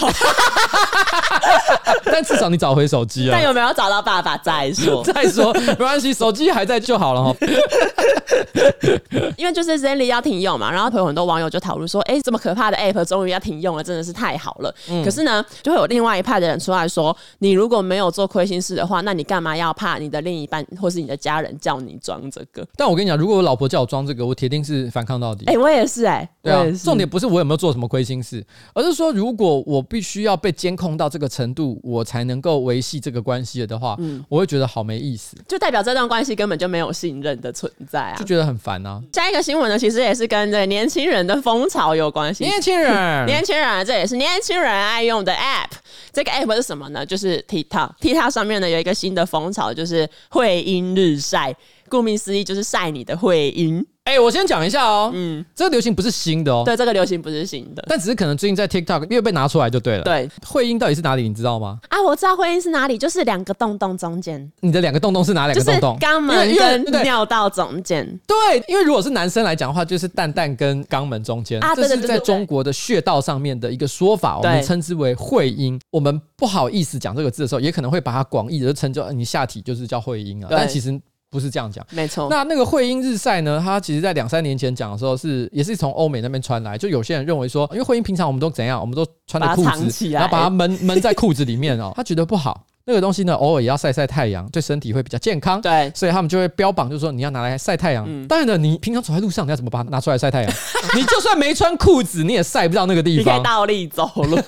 但至少你找回手机了。但有没有找到爸爸再说？再说没关系，手机还在就好了哈。因为就是 Zenly 要停用嘛，然后有很多网友就讨论说：“哎、欸，这么可怕的 App 终于要停用了，真的是太好了。嗯”可是呢，就会有另外一派的人出来说：“你如果没有做亏心事的话，那你干嘛要怕你的另一半或是你的家人叫你装这个？”但我跟你讲，如果我老婆叫我装这个，我铁定是反抗到底。哎、欸，我也是哎、欸，对啊。重点不是我有没有做什么亏心事，而是说如果我必须要被监控到这个程度，我才能够维系这个关系了的话，嗯，我会觉得好没意思，就代表这段关系根本就没有信任的存在啊，就觉得很烦啊。下一个新闻呢，其实也是跟这年轻人的风潮有关系。年轻人，年轻人，这也是年轻人爱用的 App。这个 App 是什么呢？就是 TikTok。TikTok 上面呢有一个新的风潮，就是会阴日晒。顾名思义，就是晒你的会阴。哎、欸，我先讲一下哦，嗯，这个流行不是新的哦，对，这个流行不是新的，但只是可能最近在 TikTok 又被拿出来就对了。对，会阴到底是哪里？你知道吗？啊，我知道会阴是哪里，就是两个洞洞中间。你的两个洞洞是哪两个洞洞？肛门跟尿道中间。对，因为如果是男生来讲的话，就是蛋蛋跟肛门中间啊。这是在中国的穴道上面的一个说法，我们称之为会阴。我们不好意思讲这个字的时候，也可能会把它广义的称作你下体就是叫会阴啊，但其实。不是这样讲，没错。那那个会阴日晒呢？它其实在两三年前讲的时候是，是也是从欧美那边传来。就有些人认为说，因为会阴平常我们都怎样，我们都穿着裤子，然后把它闷闷在裤子里面哦，他觉得不好。那个东西呢，偶尔也要晒晒太阳，对身体会比较健康。对，所以他们就会标榜，就是说你要拿来晒太阳。嗯、当然了，你平常走在路上，你要怎么把它拿出来晒太阳？你就算没穿裤子，你也晒不到那个地方。你可以倒立走路。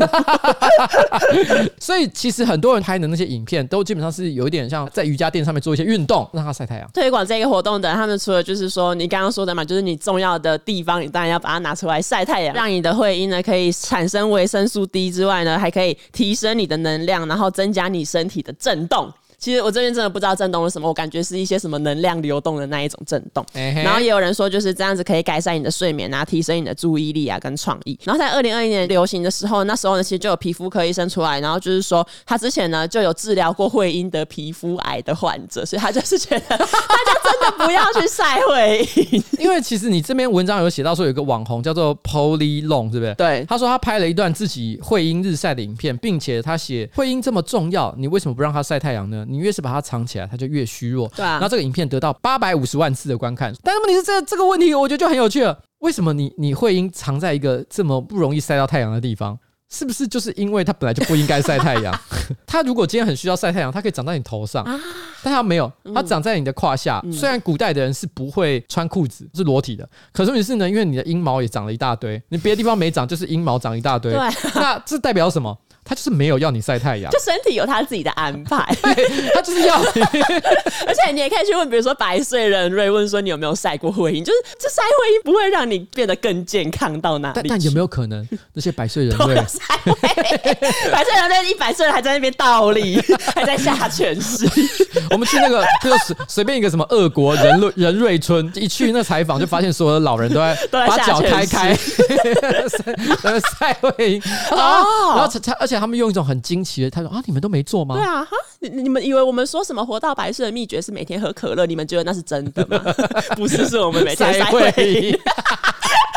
所以其实很多人拍的那些影片，都基本上是有一点像在瑜伽垫上面做一些运动，让它晒太阳。推广这个活动的，他们除了就是说你刚刚说的嘛，就是你重要的地方，你当然要把它拿出来晒太阳，让你的会阴呢可以产生维生素 D 之外呢，还可以提升你的能量，然后增加你身体的震动。其实我这边真的不知道震动是什么，我感觉是一些什么能量流动的那一种震动。然后也有人说就是这样子可以改善你的睡眠啊，提升你的注意力啊跟创意。然后在二零二一年流行的时候，那时候呢其实就有皮肤科医生出来，然后就是说他之前呢就有治疗过会阴的皮肤癌的患者，所以他就是觉得大家真的不要去晒会阴，因为其实你这边文章有写到说有个网红叫做 Polly Long，是不是？对，他说他拍了一段自己会阴日晒的影片，并且他写会阴这么重要，你为什么不让他晒太阳呢？你越是把它藏起来，它就越虚弱。对啊，然后这个影片得到八百五十万次的观看。但是问题是，这这个问题我觉得就很有趣了。为什么你你会阴藏在一个这么不容易晒到太阳的地方？是不是就是因为它本来就不应该晒太阳？它如果今天很需要晒太阳，它可以长在你头上，但它没有，它长在你的胯下。虽然古代的人是不会穿裤子，是裸体的，可是问题是呢，因为你的阴毛也长了一大堆，你别的地方没长，就是阴毛长一大堆。对，那这代表什么？他就是没有要你晒太阳，就身体有他自己的安排。他就是要你，而且你也可以去问，比如说百岁人瑞问说你有没有晒过会阴，就是这晒会阴不会让你变得更健康到哪里？但但有没有可能那些百岁人瑞晒会，百岁人瑞一百岁还在那边倒立，还在下犬式？我们去那个就是随随便一个什么俄国人瑞人瑞村，一去那采访就发现所有的老人都在把脚开开，在晒会阴啊，然后他而且。他们用一种很惊奇的态度啊！你们都没做吗？对啊，哈！你你们以为我们说什么活到百岁的秘诀是每天喝可乐？你们觉得那是真的吗？不是，是我们每天塞会阴。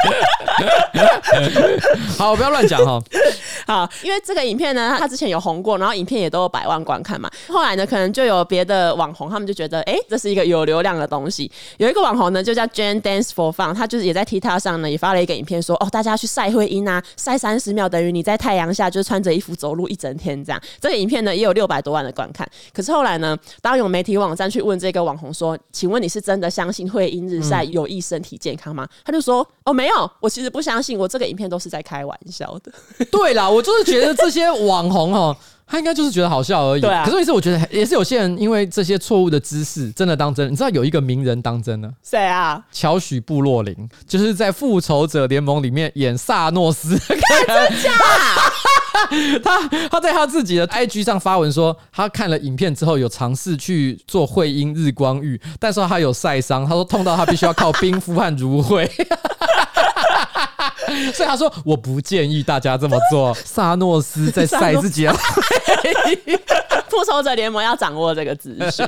好，不要乱讲哈。好，因为这个影片呢，它之前有红过，然后影片也都有百万观看嘛。后来呢，可能就有别的网红，他们就觉得，哎、欸，这是一个有流量的东西。有一个网红呢，就叫 Jane Dance for Fun，他就是也在 TikTok 上呢，也发了一个影片说，哦，大家去晒会阴啊，晒三十秒等于你在太阳下就是穿着衣服走路一整天这样。这个影片呢，也有六百多万的观看。可是后来呢，当有媒体网站去问这个网红说，请问你是真的相信会阴日晒有益身体健康吗？他就说，哦，没有，我其实不相信，我这个影片都是在开玩笑的。对啦。我就是觉得这些网红哦，他应该就是觉得好笑而已。对啊。可是，其实我觉得也是有些人因为这些错误的知识真的当真。你知道有一个名人当真了？谁啊？乔许布洛林，就是在《复仇者联盟》里面演萨诺斯。真假？他他在他自己的 IG 上发文说，他看了影片之后有尝试去做会阴日光浴，但是他有晒伤，他说痛到他必须要靠冰敷和芦荟。所以他说我不建议大家这么做。萨诺斯在晒自己啊。复仇者联盟要掌握这个资讯。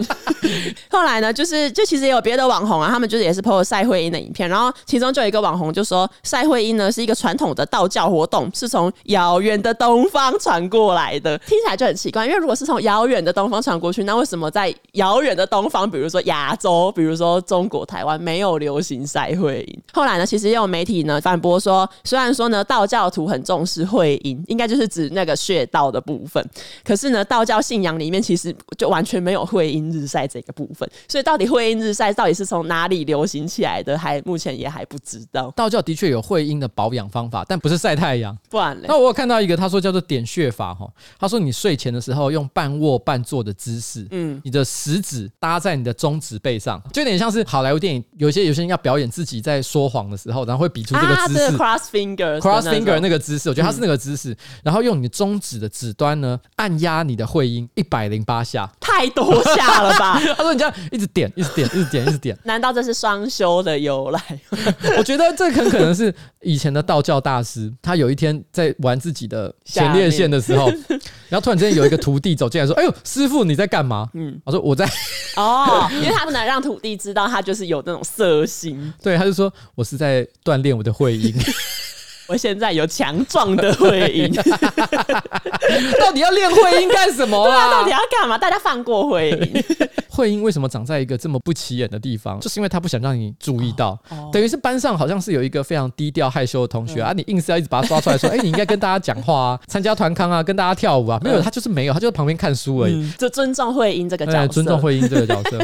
后来呢，就是就其实也有别的网红啊，他们就是也是 po 了晒会阴的影片，然后其中就有一个网红就说晒会阴呢是一个传统的道教活动，是从遥远的东方传过来的，听起来就很奇怪，因为如果是从遥远的东方传过去，那为什么在遥远的东方，比如说亚洲，比如说中国台湾没有流行晒会阴？后来呢，其实也有媒体呢反驳说，虽然说呢道教徒很重视会阴，应该就是指那个穴道的部分，可是呢道教信仰里面其实就完全没有会阴日晒这个部分，所以到底会阴日晒到底是从哪里流行起来的，还目前也还不知道。道教的确有会阴的保养方法，但不是晒太阳。不然，那我有看到一个，他说叫做点穴法哈，他说你睡前的时候用半卧半坐的姿势，嗯，你的食指搭在你的中指背上，就有点像是好莱坞电影，有些有些人要表演自己在说谎的时候，然后会比出这个姿势，cross finger，cross finger 那个姿势，我觉得他是那个姿势，然后用你中指的指端呢按压你的会阴一百零八下，太多下了吧？他说你这样一直点，一直点，一直点，一直点，难道这是双修的由来？我觉得这很可能是以前的道教大师，他有一天在玩自己的前列腺的时候，然后突然之间有一个徒弟走进来说：“哎呦，师傅你在干嘛？” 嗯，我说我在哦，因为他不能让徒弟知道他就是有那种色心，对，他就说我是在锻炼我的会阴。我现在有强壮的会阴，到底要练会阴干什么 啦？到底要干嘛？大家放过会阴。会阴为什么长在一个这么不起眼的地方？就是因为他不想让你注意到，等于是班上好像是有一个非常低调害羞的同学啊，你硬是要一直把他抓出来说，哎，你应该跟大家讲话啊，参加团康啊，跟大家跳舞啊，没有，他就是没有，他就在旁边看书而已。就尊重会阴这个角色，尊重会阴这个角色。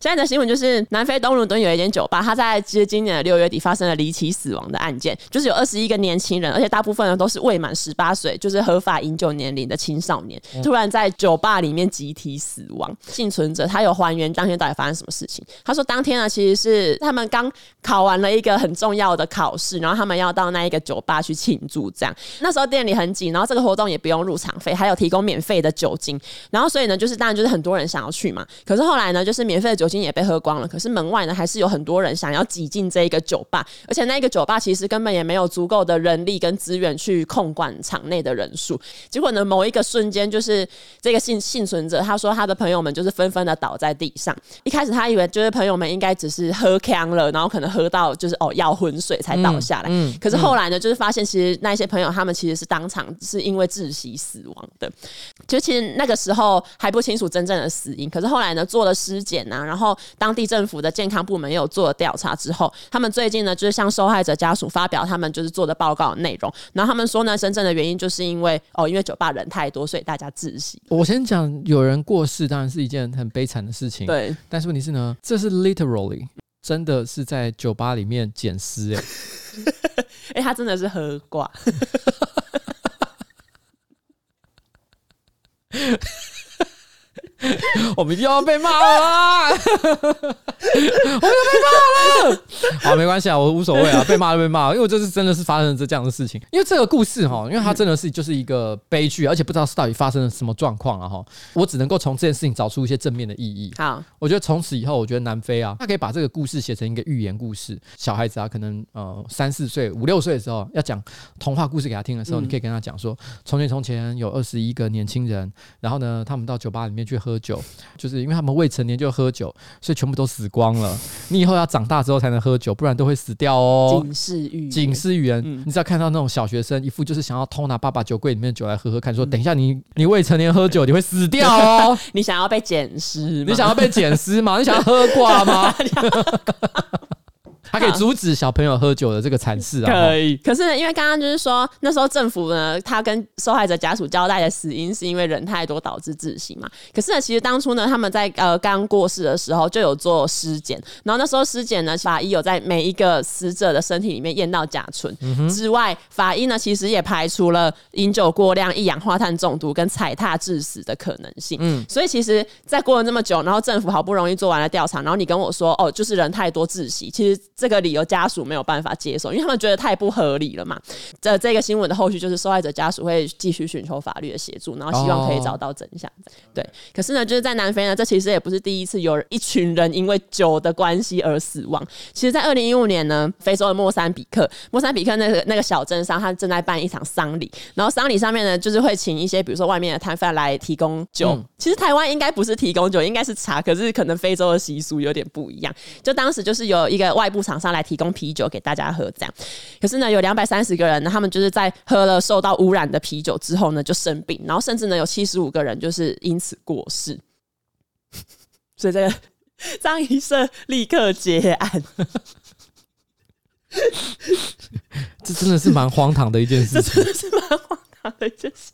现在的新闻就是，南非东伦敦有一间酒吧，它在其实今年的六月底发生了离奇死亡的案件，就是有二十一个年轻人，而且大部分人都是未满十八岁，就是合法饮酒年龄的青少年，突然在酒吧里面集体死亡。幸存者他有还原当天到底发生什么事情。他说，当天呢，其实是他们刚考完了一个很重要的考试，然后他们要到那一个酒吧去庆祝。这样，那时候店里很挤，然后这个活动也不用入场费，还有提供免费的酒精。然后所以呢，就是当然就是很多人想要去嘛。可是后来呢，就是免费的酒精也被喝光了。可是门外呢，还是有很多人想要挤进这一个酒吧，而且那个酒吧其实根本也没有足够的人力跟资源去控管场内的人数。结果呢，某一个瞬间，就是这个幸幸存者他说，他的朋友们就是纷纷的倒在地上。一开始他以为就是朋友们应该只是喝锵了，然后可能喝到就是哦要昏水才倒下来。嗯、可是后来呢，就是发现其实那些朋友他们其实是当场是因为窒息死亡的。就其实那个时候还不清楚真正的死因。可是后来呢，做了尸检呐，然后当地政府的健康部门也有做了调查之后，他们最近呢就是向受害者家属发表他们就是做的报告的内容。然后他们说呢，真正的原因就是因为哦，因为酒吧人太多，所以大家窒息。我先讲，有人过世当然是一件很悲惨的事情，对。但是问题是呢，这是 literally 真的是在酒吧里面捡尸哎，哎，他真的是喝挂。我们一定要被骂了啊！我们要被骂了。好，没关系啊，我无所谓啊，被骂就被骂，因为我这次真的是发生了这这样的事情。因为这个故事哈，因为它真的是就是一个悲剧，而且不知道是到底发生了什么状况啊哈。我只能够从这件事情找出一些正面的意义。好，我觉得从此以后，我觉得南非啊，他可以把这个故事写成一个寓言故事。小孩子啊，可能呃三四岁、五六岁的时候要讲童话故事给他听的时候，你可以跟他讲说：从前从前有二十一个年轻人，然后呢，他们到酒吧里面去喝。喝酒，就是因为他们未成年就喝酒，所以全部都死光了。你以后要长大之后才能喝酒，不然都会死掉哦。警示语，警示语言。嗯、你只要看到那种小学生一副就是想要偷拿爸爸酒柜里面的酒来喝喝看，说等一下你你未成年喝酒你会死掉哦。你想要被捡尸？你想要被捡尸吗？你想要喝挂吗？他可以阻止小朋友喝酒的这个惨事啊！可以，可是呢，因为刚刚就是说那时候政府呢，他跟受害者家属交代的死因是因为人太多导致窒息嘛。可是呢，其实当初呢，他们在呃刚过世的时候就有做尸检，然后那时候尸检呢，法医有在每一个死者的身体里面验到甲醇、嗯、之外，法医呢其实也排除了饮酒过量、一氧化碳中毒跟踩踏致死的可能性。嗯，所以其实，在过了这么久，然后政府好不容易做完了调查，然后你跟我说哦，就是人太多窒息，其实。这个理由家属没有办法接受，因为他们觉得太不合理了嘛。这这个新闻的后续就是受害者家属会继续寻求法律的协助，然后希望可以找到真相。哦、对，可是呢，就是在南非呢，这其实也不是第一次有一群人因为酒的关系而死亡。其实，在二零一五年呢，非洲的莫桑比克，莫桑比克那个那个小镇上，他正在办一场丧礼，然后丧礼上面呢，就是会请一些比如说外面的摊贩来提供酒。嗯、其实台湾应该不是提供酒，应该是茶，可是可能非洲的习俗有点不一样。就当时就是有一个外部厂商来提供啤酒给大家喝，这样。可是呢，有两百三十个人呢，他们就是在喝了受到污染的啤酒之后呢，就生病，然后甚至呢，有七十五个人就是因此过世。所以这个张仪社立刻 结案。这真的是蛮荒唐的一件事真的是蛮荒唐的一件事。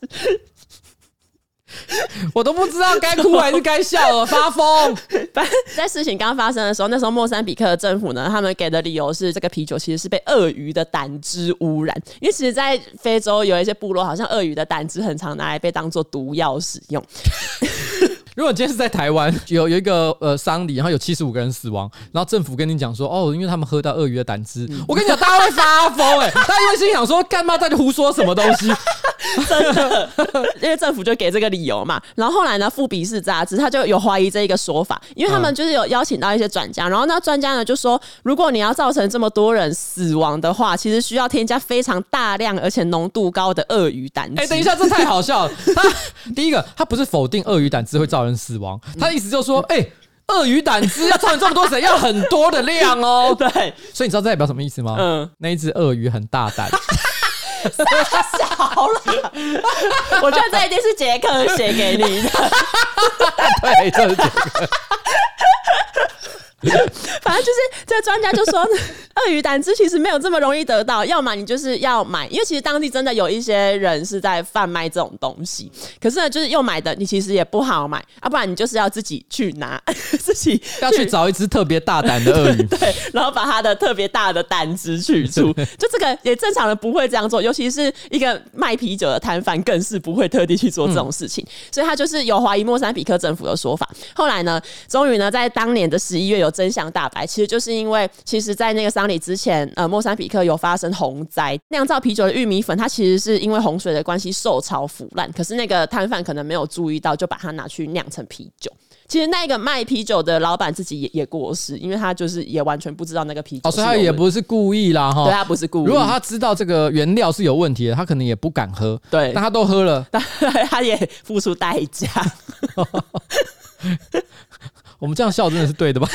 我都不知道该哭还是该笑了，发疯。在事情刚发生的时候，那时候莫桑比克政府呢，他们给的理由是这个啤酒其实是被鳄鱼的胆汁污染，因为其实，在非洲有一些部落，好像鳄鱼的胆汁很常拿来被当做毒药使用。如果今天是在台湾，有有一个呃丧礼，然后有七十五个人死亡，然后政府跟你讲说，哦，因为他们喝到鳄鱼的胆汁，嗯、我跟你讲，大家会发疯哎、欸，大家因为心想说，干嘛在胡说什么东西？真的，因为政府就给这个理由嘛。然后后来呢，富比士杂志他就有怀疑这一个说法，因为他们就是有邀请到一些专家，然后那专家呢就说，如果你要造成这么多人死亡的话，其实需要添加非常大量而且浓度高的鳄鱼胆汁。哎、欸，等一下，这太好笑了。他第一个，他不是否定鳄鱼胆汁会造成死亡，他的意思就是说，哎、欸，鳄鱼胆汁 要造成这么多死，要很多的量哦。对，所以你知道这代表什么意思吗？嗯，那一只鳄鱼很大胆。太小了，我觉得这一定是杰克写给你的。对，就是杰克。反正就是这个专家就说，鳄鱼胆汁其实没有这么容易得到，要么你就是要买，因为其实当地真的有一些人是在贩卖这种东西。可是呢，就是又买的，你其实也不好买，要不然你就是要自己去拿，自己要去找一只特别大胆的鳄鱼，对，然后把它的特别大的胆汁取出。就这个也正常的不会这样做，尤其是一个卖啤酒的摊贩，更是不会特地去做这种事情。所以他就是有怀疑莫桑比克政府的说法。后来呢，终于呢，在当年的十一月有。真相大白，其实就是因为，其实，在那个丧礼之前，呃，莫桑比克有发生洪灾，酿造啤酒的玉米粉，它其实是因为洪水的关系受潮腐烂，可是那个摊贩可能没有注意到，就把它拿去酿成啤酒。其实那个卖啤酒的老板自己也也过世，因为他就是也完全不知道那个啤酒。哦，所以他也不是故意啦，哈。对，他不是故意。如果他知道这个原料是有问题的，他可能也不敢喝。对，但他都喝了，但 他也付出代价。我们这样笑真的是对的吧？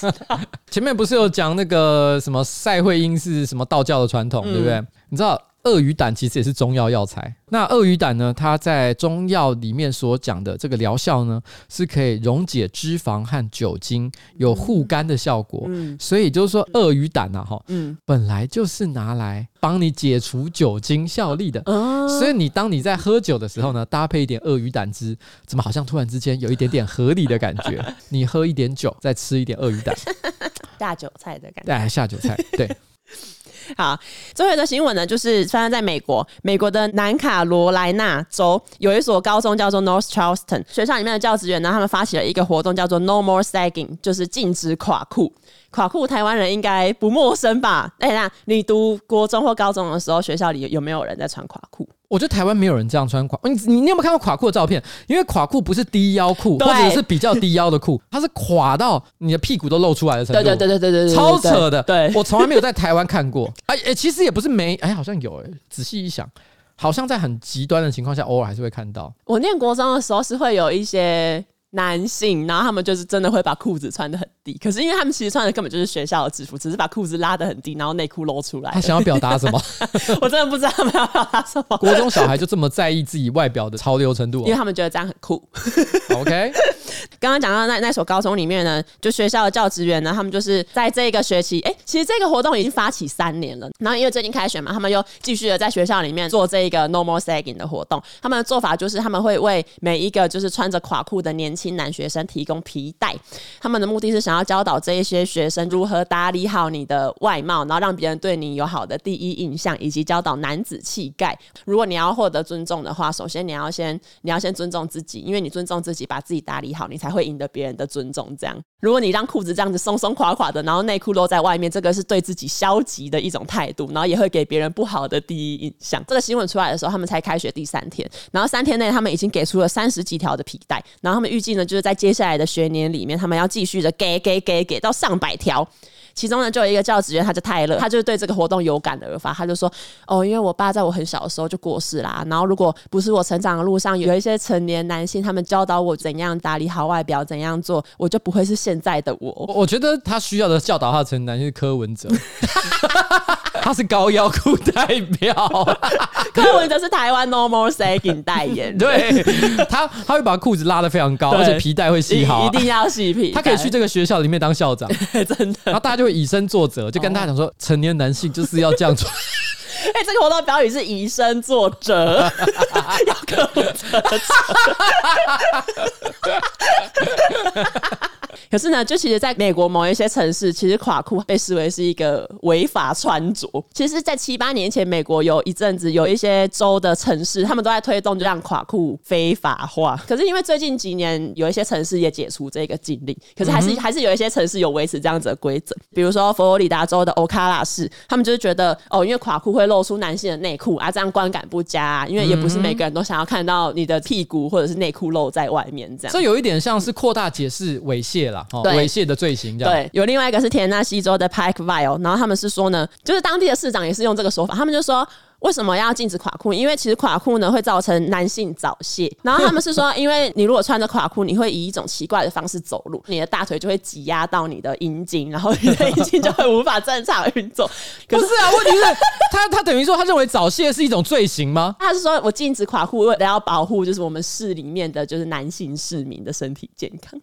前面不是有讲那个什么赛会英是什么道教的传统，对不对？你知道？鳄鱼胆其实也是中药药材。那鳄鱼胆呢？它在中药里面所讲的这个疗效呢，是可以溶解脂肪和酒精，有护肝的效果。嗯，所以就是说，鳄鱼胆啊，哈，嗯，本来就是拿来帮你解除酒精效力的。哦，所以你当你在喝酒的时候呢，搭配一点鳄鱼胆汁，怎么好像突然之间有一点点合理的感觉？你喝一点酒，再吃一点鳄鱼胆，下酒菜的感觉。对，下酒菜，对。好，最后一个新闻呢，就是发生在美国，美国的南卡罗来纳州有一所高中叫做 North Charleston，学校里面的教职员呢，他们发起了一个活动，叫做 No More Sagging，就是禁止垮裤。垮裤台湾人应该不陌生吧？哎、那你读国中或高中的时候，学校里有没有人在穿垮裤？我觉得台湾没有人这样穿垮。你你你有没有看过垮裤的照片？因为垮裤不是低腰裤，或者是比较低腰的裤，它是垮到你的屁股都露出来的程度。对对对对对对，超扯的。对，我从来没有在台湾看过。哎哎，其实也不是没，哎，好像有哎。仔细一想，好像在很极端的情况下，偶尔还是会看到。我念国中的时候是会有一些。男性，然后他们就是真的会把裤子穿的很低，可是因为他们其实穿的根本就是学校的制服，只是把裤子拉得很低，然后内裤露出来。他想要表达什么？我真的不知道他们要表达什么。国中小孩就这么在意自己外表的潮流程度，哦，因为他们觉得这样很酷。OK，刚刚讲到那那所高中里面呢，就学校的教职员呢，他们就是在这个学期，哎，其实这个活动已经发起三年了，然后因为最近开学嘛，他们又继续的在学校里面做这一个 No More Sagging 的活动。他们的做法就是他们会为每一个就是穿着垮裤的年轻男学生提供皮带，他们的目的是想然后教导这一些学生如何打理好你的外貌，然后让别人对你有好的第一印象，以及教导男子气概。如果你要获得尊重的话，首先你要先你要先尊重自己，因为你尊重自己，把自己打理好，你才会赢得别人的尊重。这样，如果你让裤子这样子松松垮垮的，然后内裤露在外面，这个是对自己消极的一种态度，然后也会给别人不好的第一印象。这个新闻出来的时候，他们才开学第三天，然后三天内他们已经给出了三十几条的皮带，然后他们预计呢，就是在接下来的学年里面，他们要继续的给给给给到上百条。其中呢，就有一个教职员，他叫泰勒，他就是对这个活动有感而发，他就说：“哦，因为我爸在我很小的时候就过世啦，然后如果不是我成长的路上有一些成年男性，他们教导我怎样打理好外表，怎样做，我就不会是现在的我。”我觉得他需要的教导他的成年男性是柯文哲，他是高腰裤代表，柯文哲是台湾 No More Sagging 代言，对他他会把裤子拉得非常高，而且皮带会系好，一定要系皮，他可以去这个学校里面当校长，真的，然后大家就。会以身作则，就跟大家讲说，成年男性就是要这样做。哎、欸，这个活动标语是以身作则，要克服责可是呢，就其实在美国某一些城市，其实垮裤被视为是一个违法穿着。其实，在七八年前，美国有一阵子有一些州的城市，他们都在推动就让垮裤非法化。可是因为最近几年有一些城市也解除这个禁令，可是还是、嗯、还是有一些城市有维持这样子的规则。比如说佛罗里达州的欧卡拉市，他们就是觉得哦，因为垮裤会露出男性的内裤啊，这样观感不佳、啊。因为也不是每个人都想要看到你的屁股或者是内裤露在外面这样。这有一点像是扩大解释猥亵啦。哦、猥亵的罪行，这样对。有另外一个是田纳西州的 Pikeville，然后他们是说呢，就是当地的市长也是用这个说法，他们就说。为什么要禁止垮裤？因为其实垮裤呢会造成男性早泄。然后他们是说，因为你如果穿着垮裤，你会以一种奇怪的方式走路，你的大腿就会挤压到你的阴茎，然后你的阴茎就会无法正常运作。可是啊，问题是，他他等于说，他认为早泄是一种罪行吗？他是说我禁止垮裤，为了要保护就是我们市里面的就是男性市民的身体健康。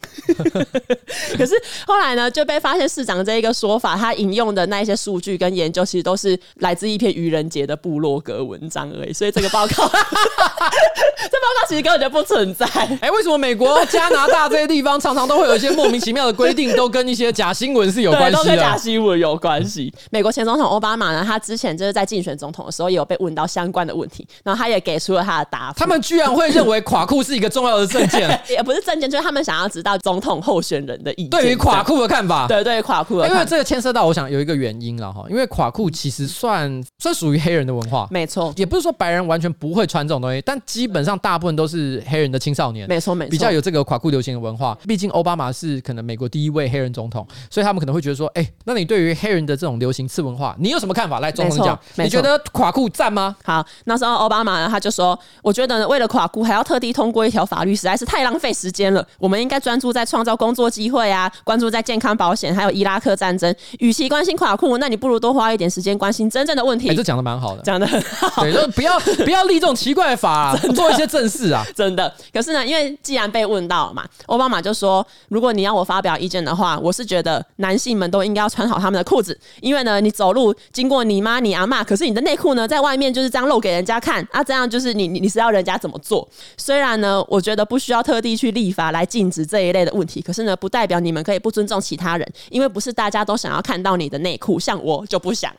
可是后来呢，就被发现市长这一个说法，他引用的那一些数据跟研究，其实都是来自一篇愚人节的部落格文章而已，所以这个报告，这报告其实根本就不存在。哎、欸，为什么美国、加拿大这些地方常常都会有一些莫名其妙的规定，都跟一些假新闻是有关系的？都跟假新闻有关系。美国前总统奥巴马呢，他之前就是在竞选总统的时候，也有被问到相关的问题，然后他也给出了他的答复。他们居然会认为垮裤是一个重要的证件，也不是证件，就是他们想要知道总统候选人的意见，对于垮裤的看法。对，对于垮裤的看法，因为这个牵涉到，我想有一个原因了哈，因为垮裤其实算算属于黑人的文化，没错。也不是说白人完全不会穿这种东西，但基本上大部分都是黑人的青少年，没错没错，比较有这个垮裤流行的文化。毕竟奥巴马是可能美国第一位黑人总统，所以他们可能会觉得说，哎、欸，那你对于黑人的这种流行次文化，你有什么看法？来，总统讲，你觉得垮裤赞吗？好，那时候奥巴马呢，他就说，我觉得为了垮裤还要特地通过一条法律，实在是太浪费时间了。我们应该专注在创造工作机会啊，关注在健康保险，还有伊拉克战争。与其关心垮裤，那你不如多花一点时间关心真正的问题。哎、欸，这讲的蛮好的，讲的很好。对，就不要。不要立这种奇怪的法、啊，做一些正事啊！真的。可是呢，因为既然被问到了嘛，奥巴马就说：“如果你要我发表意见的话，我是觉得男性们都应该要穿好他们的裤子，因为呢，你走路经过你妈、你阿嬷，可是你的内裤呢在外面就是这样露给人家看啊，这样就是你你你是要人家怎么做？虽然呢，我觉得不需要特地去立法来禁止这一类的问题，可是呢，不代表你们可以不尊重其他人，因为不是大家都想要看到你的内裤，像我就不想。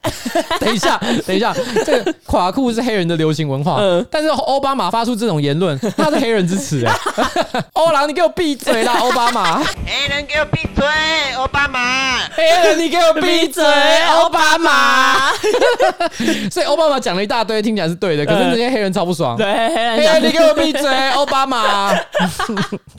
等一下，等一下，这个 垮裤是黑人的流行文化。”嗯，但是奥巴马发出这种言论，他是黑人支持哎。欧郎，你给我闭嘴啦，奥巴马！黑人给我闭嘴，奥巴马！黑人，你给我闭嘴，奥巴马！所以奥巴马讲了一大堆，听起来是对的，可是那些黑人超不爽。对，黑人，黑人，你给我闭嘴，奥巴马！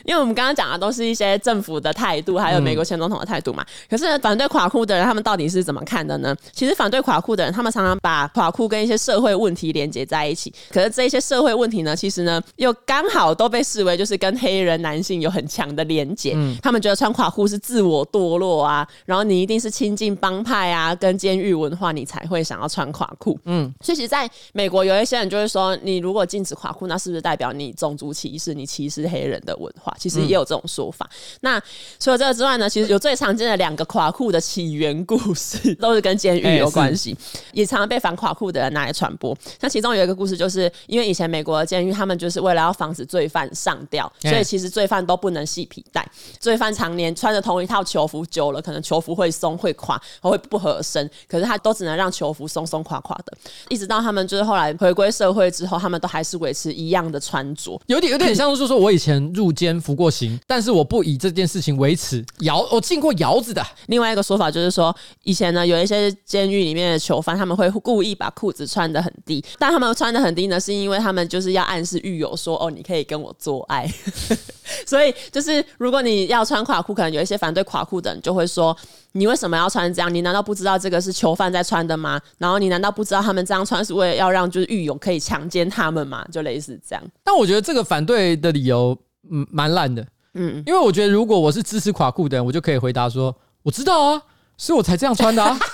因为我们刚刚讲的都是一些政府的态度，还有美国前总统的态度嘛。可是反对垮裤的人，他们到底是怎么看的呢？其实反对垮裤的人，他们常常把垮裤跟一些社会问题连接在一起。可是这些社会问题呢，其实呢又刚好都被视为就是跟黑人男性有很强的连结。嗯，他们觉得穿垮裤是自我堕落啊，然后你一定是亲近帮派啊，跟监狱文化，你才会会想要穿垮裤。嗯，所以其实在美国有一些人就会说，你如果禁止垮裤，那是不是代表你种族歧视，你歧视黑人的文化？其实也有这种说法。嗯、那除了这个之外呢，其实有最常见的两个垮裤的起源故事，都是跟监狱有关系，欸、也常常被反垮裤的人拿来传播。那其中有一个故事，就是因为以前美国的监狱，他们就是为了要防止罪犯上吊，所以其实罪犯都不能系皮带。罪犯常年穿着同一套囚服，久了可能囚服会松会垮，会不合身。可是他都只能让囚服松松垮垮的，一直到他们就是后来回归社会之后，他们都还是维持一样的穿着，有点有点像是说，我以前入监服过刑，但是我不以这件事情为耻。窑我进过窑子的。另外一个说法就是说，以前呢有一些监狱里面的囚犯，他们会故意把裤子穿得很低，但他们穿的很低呢，是因为他们就是要暗示狱友说，哦，你可以跟我做爱。所以就是如果你要穿垮裤，可能有一些反对垮裤的人就会说，你为什么要穿这样？你难道不知道这个是囚犯在穿的吗？然后你难道不知道他们这样穿是为了要让就是狱友可以强奸他们吗？就类似这样。但我觉得这个反对的理由，嗯，蛮烂的。嗯，因为我觉得如果我是支持垮裤的人，我就可以回答说，我知道啊，所以我才这样穿的啊。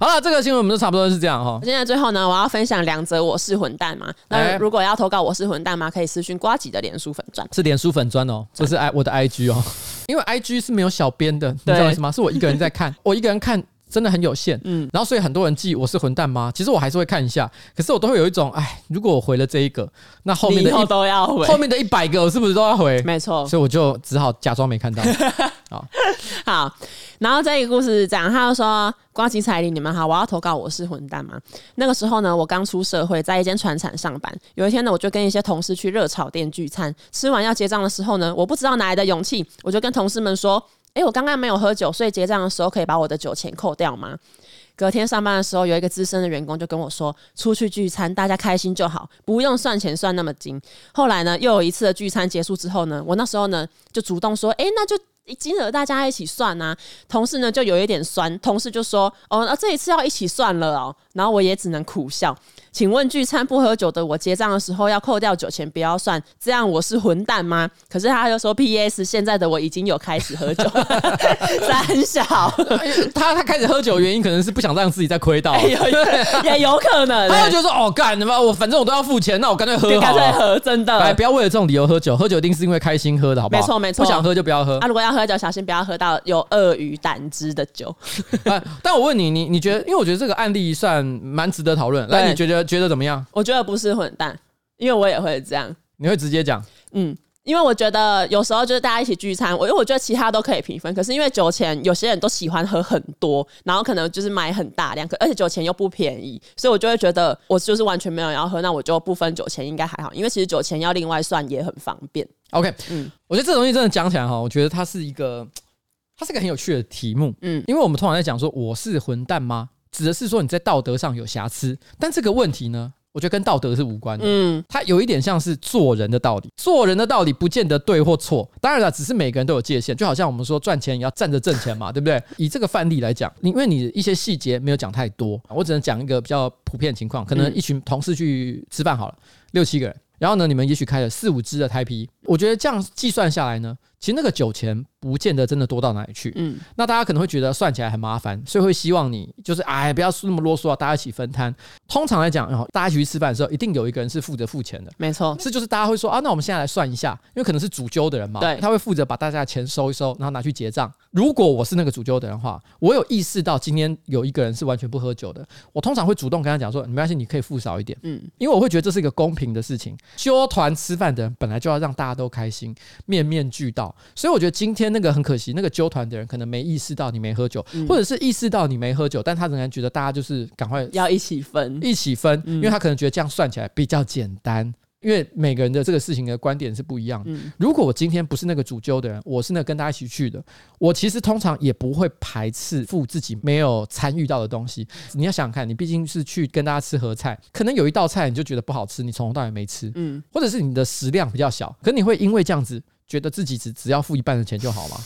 好了，这个新闻我们都差不多是这样哈。现在最后呢，我要分享两则我是混蛋嘛。那如果要投稿我是混蛋嘛，可以私讯瓜吉的脸书粉砖，是脸书粉砖哦，这是 I 我的 IG 哦。因为 IG 是没有小编的，你知道为什么？是我一个人在看，我一个人看真的很有限。嗯，然后所以很多人寄我是混蛋吗？其实我还是会看一下，可是我都会有一种，哎，如果我回了这一个，那后面的一都要回，后面的一百个我是不是都要回？没错，所以我就只好假装没看到。好，好。然后这个故事是这样，他就说：“瓜吉彩铃，你们好，我要投稿，我是混蛋吗？那个时候呢，我刚出社会，在一间船厂上班。有一天呢，我就跟一些同事去热炒店聚餐，吃完要结账的时候呢，我不知道哪来的勇气，我就跟同事们说：‘诶，我刚刚没有喝酒，所以结账的时候可以把我的酒钱扣掉吗？’隔天上班的时候，有一个资深的员工就跟我说：‘出去聚餐，大家开心就好，不用算钱算那么精。’后来呢，又有一次的聚餐结束之后呢，我那时候呢就主动说：‘诶，那就’。”金额大家一起算、啊，同事呢就有一点酸，同事就说：“哦，那这一次要一起算了哦。”然后我也只能苦笑。请问聚餐不喝酒的我结账的时候要扣掉酒钱，不要算，这样我是混蛋吗？可是他又说：“P.S. 现在的我已经有开始喝酒，三小。”他他开始喝酒原因可能是不想让自己再亏到，也有可能。他就觉得说：“哦，干什么？我反正我都要付钱，那我干脆喝好了。”干脆喝，真的。哎，不要为了这种理由喝酒，喝酒一定是因为开心喝的，好不好？没错没错，不想喝就不要喝。啊，如果要喝酒，小心不要喝到有鳄鱼胆汁的酒。但我问你，你你觉得？因为我觉得这个案例算蛮值得讨论。来，你觉得觉得怎么样？我觉得不是混蛋，因为我也会这样。你会直接讲？嗯，因为我觉得有时候就是大家一起聚餐，我因为我觉得其他都可以平分，可是因为酒钱，有些人都喜欢喝很多，然后可能就是买很大量，可而且酒钱又不便宜，所以我就会觉得我就是完全没有人要喝，那我就不分酒钱应该还好，因为其实酒钱要另外算也很方便。OK，嗯，我觉得这东西真的讲起来哈，我觉得它是一个，它是一个很有趣的题目，嗯，因为我们通常在讲说我是混蛋吗？指的是说你在道德上有瑕疵，但这个问题呢，我觉得跟道德是无关的。嗯，它有一点像是做人的道理，做人的道理不见得对或错。当然了，只是每个人都有界限，就好像我们说赚钱也要站着挣钱嘛，对不对？以这个范例来讲，因为你一些细节没有讲太多，我只能讲一个比较普遍的情况。可能一群同事去吃饭好了，六七个人，然后呢，你们也许开了四五支的台啤，我觉得这样计算下来呢，其实那个酒钱不见得真的多到哪里去，嗯，那大家可能会觉得算起来很麻烦，所以会希望你就是哎，不要那么啰嗦啊，大家一起分摊。通常来讲，然后大家一起去吃饭的时候，一定有一个人是负责付钱的，没错，是就是大家会说啊，那我们现在来算一下，因为可能是主揪的人嘛，对，他会负责把大家的钱收一收，然后拿去结账。如果我是那个主揪的人的话，我有意识到今天有一个人是完全不喝酒的，我通常会主动跟他讲说，没关系，你可以付少一点，嗯，因为我会觉得这是一个公平的事情。揪团吃饭的人本来就要让大家都开心，面面俱到。所以我觉得今天那个很可惜，那个揪团的人可能没意识到你没喝酒，嗯、或者是意识到你没喝酒，但他仍然觉得大家就是赶快要一起分，一起分，因为他可能觉得这样算起来比较简单。因为每个人的这个事情的观点是不一样的。嗯、如果我今天不是那个主揪的人，我是那个跟大家一起去的，我其实通常也不会排斥付自己没有参与到的东西。你要想想看，你毕竟是去跟大家吃合菜，可能有一道菜你就觉得不好吃，你从头到尾没吃，嗯，或者是你的食量比较小，可你会因为这样子。觉得自己只只要付一半的钱就好吗？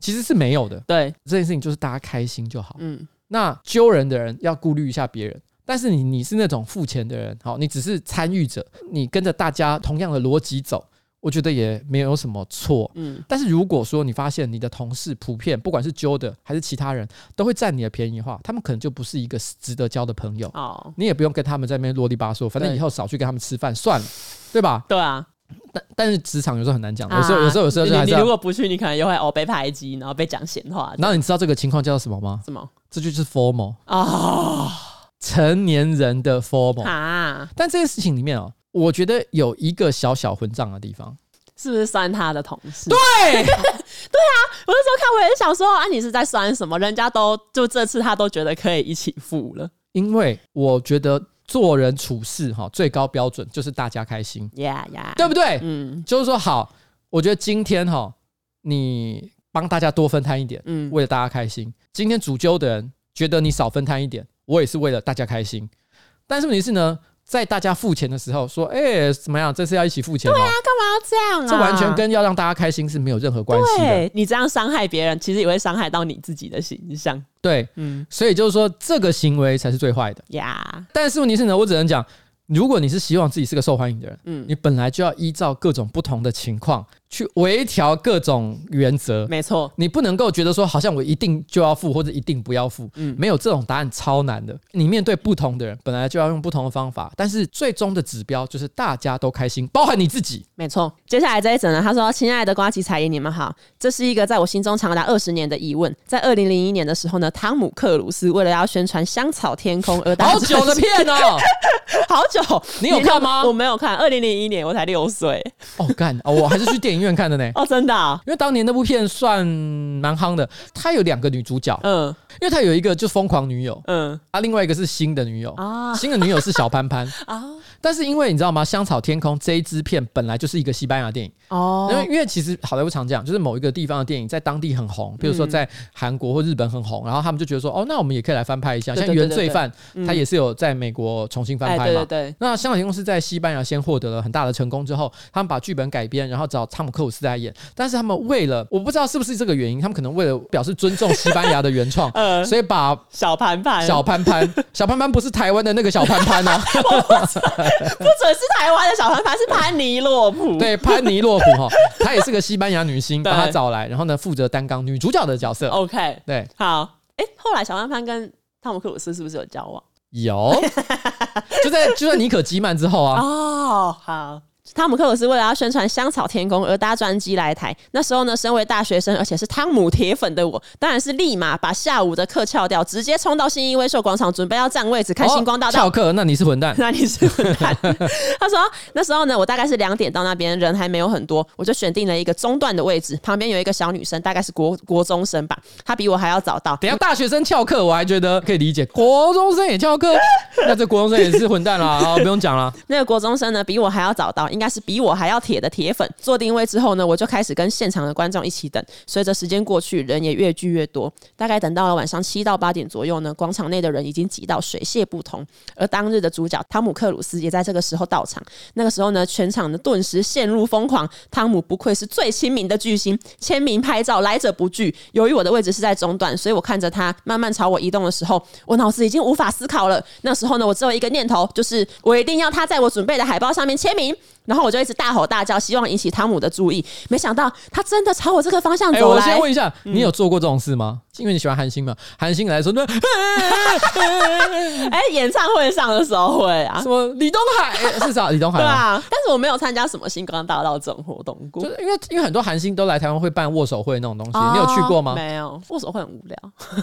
其实是没有的。对，这件事情就是大家开心就好。嗯，那揪人的人要顾虑一下别人，但是你你是那种付钱的人，好，你只是参与者，你跟着大家同样的逻辑走，我觉得也没有什么错。嗯，但是如果说你发现你的同事普遍不管是揪的还是其他人都会占你的便宜的话，他们可能就不是一个值得交的朋友。哦，你也不用跟他们在那边啰里吧嗦，反正以后少去跟他们吃饭算了，对吧？对啊。但但是职场有时候很难讲，有时候有时候有时候就还是你如果不去，你可能又会哦被排挤，然后被讲闲话。然后你知道这个情况叫什么吗？什么？这就是 formal 啊，成年人的 formal 啊。但这件事情里面哦，我觉得有一个小小混账的地方，是不是酸他的同事？对 对啊，我那时候看我也想说啊，你是在酸什么？人家都就这次他都觉得可以一起付了，因为我觉得。做人处事哈，最高标准就是大家开心，yeah yeah，对不对？嗯，就是说好，我觉得今天哈，你帮大家多分摊一点，嗯，为了大家开心。今天主揪的人觉得你少分摊一点，我也是为了大家开心。但是问题是呢，在大家付钱的时候说，哎、欸，怎么样？这次要一起付钱？对啊，干嘛要这样啊？这完全跟要让大家开心是没有任何关系的。你这样伤害别人，其实也会伤害到你自己的形象。对，嗯，所以就是说，这个行为才是最坏的呀。但是问题是呢，我只能讲，如果你是希望自己是个受欢迎的人，嗯，你本来就要依照各种不同的情况。去微调各种原则，没错，你不能够觉得说好像我一定就要付或者一定不要付，嗯，没有这种答案超难的。你面对不同的人，本来就要用不同的方法，但是最终的指标就是大家都开心，包含你自己。没错。接下来这一则呢，他说：“亲爱的瓜吉彩音，你们好，这是一个在我心中长达二十年的疑问。在二零零一年的时候呢，汤姆克鲁斯为了要宣传《香草天空》而好久的片哦，好久，你有看吗？我没有看，二零零一年我才六岁。哦，干哦，我还是去电影院看的呢。哦，真的啊，因为当年那部片算蛮夯的，它有两个女主角，嗯，因为他有一个就疯狂女友，嗯，啊，另外一个是新的女友啊，新的女友是小潘潘 啊。但是因为你知道吗？《香草天空》这一支片本来就是一个西班牙电影哦。因为因为其实好莱坞常讲，就是某一个地方的电影在当地很红，比如说在韩国或日本很红，然后他们就觉得说，哦，那我们也可以来翻拍一下。像《原罪犯》，他也是有在美国重新翻拍嘛。对。那《香草天空》是在西班牙先获得了很大的成功之后，他们把剧本改编，然后找汤姆克鲁斯来演。但是他们为了，我不知道是不是这个原因，他们可能为了表示尊重西班牙的原创，所以把小潘潘、小潘潘、小潘潘不是台湾的那个小潘潘哦。不准是台湾的小潘潘，是潘尼洛普。对，潘尼洛普哈，她也是个西班牙女星，把她找来，然后呢，负责担纲女主角的角色。OK，对，好。哎，后来小潘潘跟汤姆克鲁斯是不是有交往？有，就在就在尼可基曼之后啊。哦，好。汤姆克鲁斯为了要宣传《香草天空》而搭专机来台。那时候呢，身为大学生，而且是汤姆铁粉的我，当然是立马把下午的课翘掉，直接冲到新义威秀广场，准备要占位置看星光大道。翘课？那你是混蛋？那你是混蛋？他说那时候呢，我大概是两点到那边，人还没有很多，我就选定了一个中段的位置，旁边有一个小女生，大概是国国中生吧，她比我还要早到。等下大学生翘课，我还觉得可以理解，国中生也翘课，那这国中生也是混蛋了啊！不用讲了。那个国中生呢，比我还要早到，应该是比我还要。铁的铁粉做定位之后呢，我就开始跟现场的观众一起等。随着时间过去，人也越聚越多。大概等到了晚上七到八点左右呢，广场内的人已经挤到水泄不通。而当日的主角汤姆克鲁斯也在这个时候到场。那个时候呢，全场呢顿时陷入疯狂。汤姆不愧是最亲民的巨星，签名拍照来者不拒。由于我的位置是在中段，所以我看着他慢慢朝我移动的时候，我脑子已经无法思考了。那时候呢，我只有一个念头，就是我一定要他在我准备的海报上面签名。然后我就一直大吼大叫，希望引起汤姆的注意。没想到他真的朝我这个方向走来。欸、我先问一下，你有做过这种事吗？嗯因为你喜欢韩星嘛，韩星来说，那 哎，演唱会上的时候会啊，什么李东海是啥李东海对啊，但是我没有参加什么星光大道这种活动过，就是因为因为很多韩星都来台湾会办握手会那种东西，你有去过吗？没有，握手会很无聊。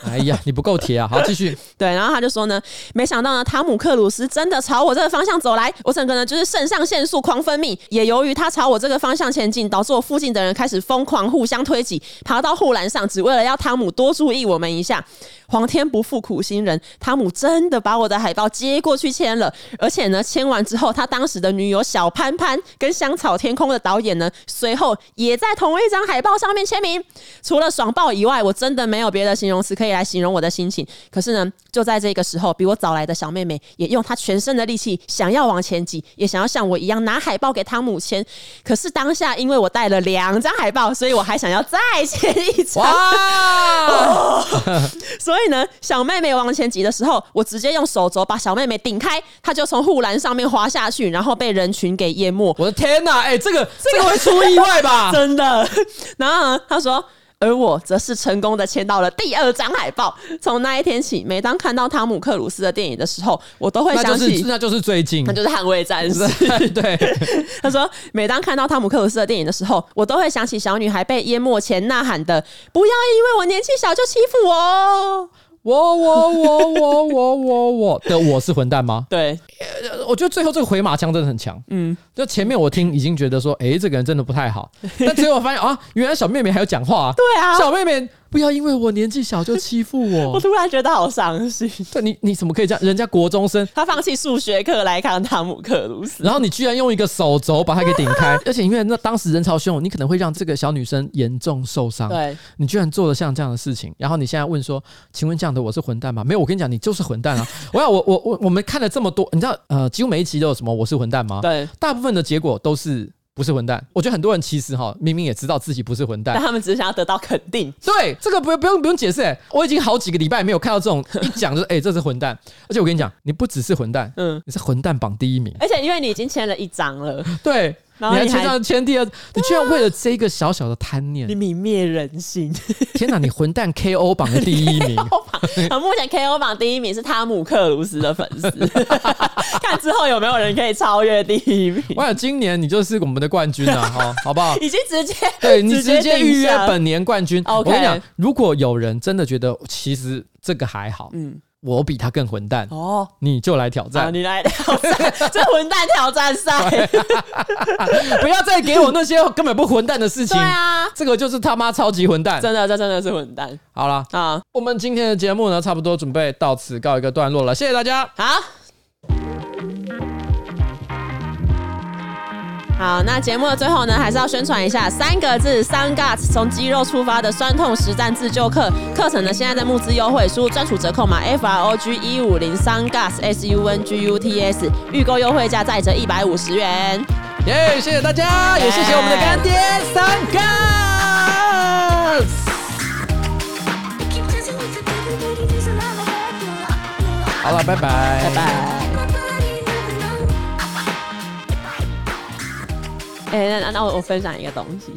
哎呀，你不够铁啊！好，继续。对，然后他就说呢，没想到呢，汤姆克鲁斯真的朝我这个方向走来，我整个人就是肾上腺素狂分泌，也由于他朝我这个方向前进，导致我附近的人开始疯狂互相推挤，爬到护栏上，只为了要汤姆多。注意我们一下，皇天不负苦心人，汤姆真的把我的海报接过去签了，而且呢，签完之后，他当时的女友小潘潘跟香草天空的导演呢，随后也在同一张海报上面签名。除了爽爆以外，我真的没有别的形容词可以来形容我的心情。可是呢，就在这个时候，比我早来的小妹妹也用她全身的力气想要往前挤，也想要像我一样拿海报给汤姆签。可是当下，因为我带了两张海报，所以我还想要再签一张。哇！所以呢，小妹妹往前挤的时候，我直接用手肘把小妹妹顶开，她就从护栏上面滑下去，然后被人群给淹没。我的天哪！哎、欸，这个这个会出意外吧？真的。然后呢，他说。而我则是成功的签到了第二张海报。从那一天起，每当看到汤姆克鲁斯的电影的时候，我都会想起，那就是最近，那就是捍卫战士。对，他说，每当看到汤姆克鲁斯的电影的时候，我都会想起小女孩被淹没前呐喊的：“不要因为我年纪小就欺负我。”我我我我我我我的我是混蛋吗？对，我觉得最后这个回马枪真的很强。嗯，就前面我听已经觉得说，哎，这个人真的不太好，但最后发现啊，原来小妹妹还有讲话啊。对啊，小妹妹。不要因为我年纪小就欺负我，我突然觉得好伤心。对，你你怎么可以这样？人家国中生，他放弃数学课来看汤姆克鲁斯，然后你居然用一个手肘把他给顶开，而且因为那当时人潮汹涌，你可能会让这个小女生严重受伤。对，你居然做了像这样的事情，然后你现在问说，请问这样的我是混蛋吗？没有，我跟你讲，你就是混蛋啊！我要我我我我们看了这么多，你知道呃，几乎每一集都有什么我是混蛋吗？对，大部分的结果都是。不是混蛋，我觉得很多人其实哈，明明也知道自己不是混蛋，但他们只是想要得到肯定。对，这个不用不用不用解释，欸，我已经好几个礼拜没有看到这种 一讲就是哎，欸，这是混蛋，而且我跟你讲，你不只是混蛋，嗯，你是混蛋榜第一名，而且因为你已经签了一张了，对。然后你还签上签第二，你居然为了这个小小的贪念，你泯灭人性！天哪，你混蛋 KO 榜的第一名，目前 KO 榜第一名是汤姆克鲁斯的粉丝，看之后有没有人可以超越第一名。我想今年你就是我们的冠军了，哈，好不好？已经直接对你直接预约本年冠军。我跟你讲，如果有人真的觉得其实这个还好，嗯。我比他更混蛋哦！你就来挑战，你来挑战 这混蛋挑战赛，不要再给我那些根本不混蛋的事情。对啊，这个就是他妈超级混蛋，真的，这真的是混蛋。好了啊，我们今天的节目呢，差不多准备到此告一个段落了，谢谢大家。好。好，那节目的最后呢，还是要宣传一下三个字：Sun Guts，从肌肉出发的酸痛实战自救课。课程呢，现在在募资优惠，输入专属折扣码 F R O G 一五零，Sun Guts S U N G U T S，预购优惠价再折一百五十元。耶，谢谢大家，也谢谢我们的干爹 Sun Guts。好了，拜拜，拜拜。哎、欸，那那我我分享一个东西，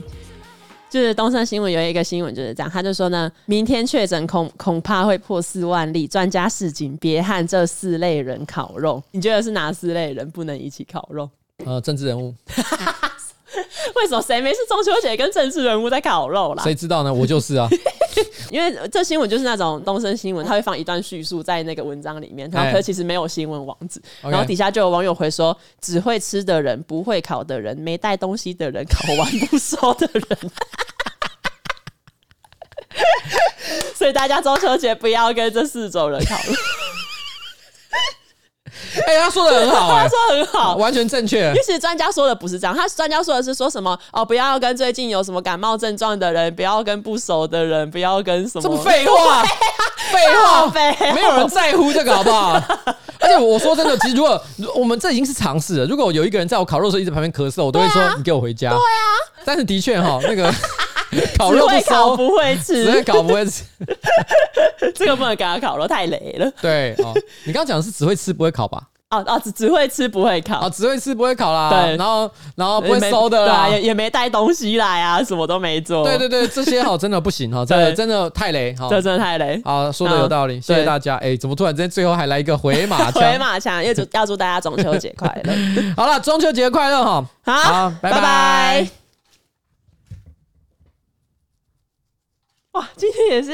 就是东森新闻有一个新闻就是这样，他就说呢，明天确诊恐恐怕会破四万例，专家示警，别和这四类人烤肉。你觉得是哪四类人不能一起烤肉？呃，政治人物。为什么谁没事中秋节跟政治人物在烤肉啦？谁知道呢？我就是啊。因为这新闻就是那种东森新闻，他会放一段叙述在那个文章里面，然后可其实没有新闻网址，然后底下就有网友回说：只会吃的人，不会烤的人，没带东西的人，烤完不收的人。所以大家中秋节不要跟这四种人烤肉。哎、欸，他说的很好、欸，他说很好，完全正确。其实专家说的不是这样，他专家说的是说什么哦，不要跟最近有什么感冒症状的人，不要跟不熟的人，不要跟什么。这么废话，废话，废，没有人在乎这个，好不好？而且我说真的，其实如果我们这已经是尝试了，如果有一个人在我烤肉的时候一直旁边咳嗽，我都会说你给我回家。对啊，但是的确哈，那个 烤肉不会烤不会吃，只会烤不会吃，这个不能给他烤肉，太雷了。对哦，你刚刚讲的是只会吃不会烤吧？哦哦，只只会吃不会烤，哦，只会吃不会烤啦。对，然后然后不会收的啦，也也没带东西来啊，什么都没做。对对对，这些好真的不行哈，真的真的太雷哈，这真的太雷。好，说的有道理，谢谢大家。哎，怎么突然之间最后还来一个回马枪？回马枪，要祝要祝大家中秋节快乐。好了，中秋节快乐哈。好，拜拜。哇，今天也是。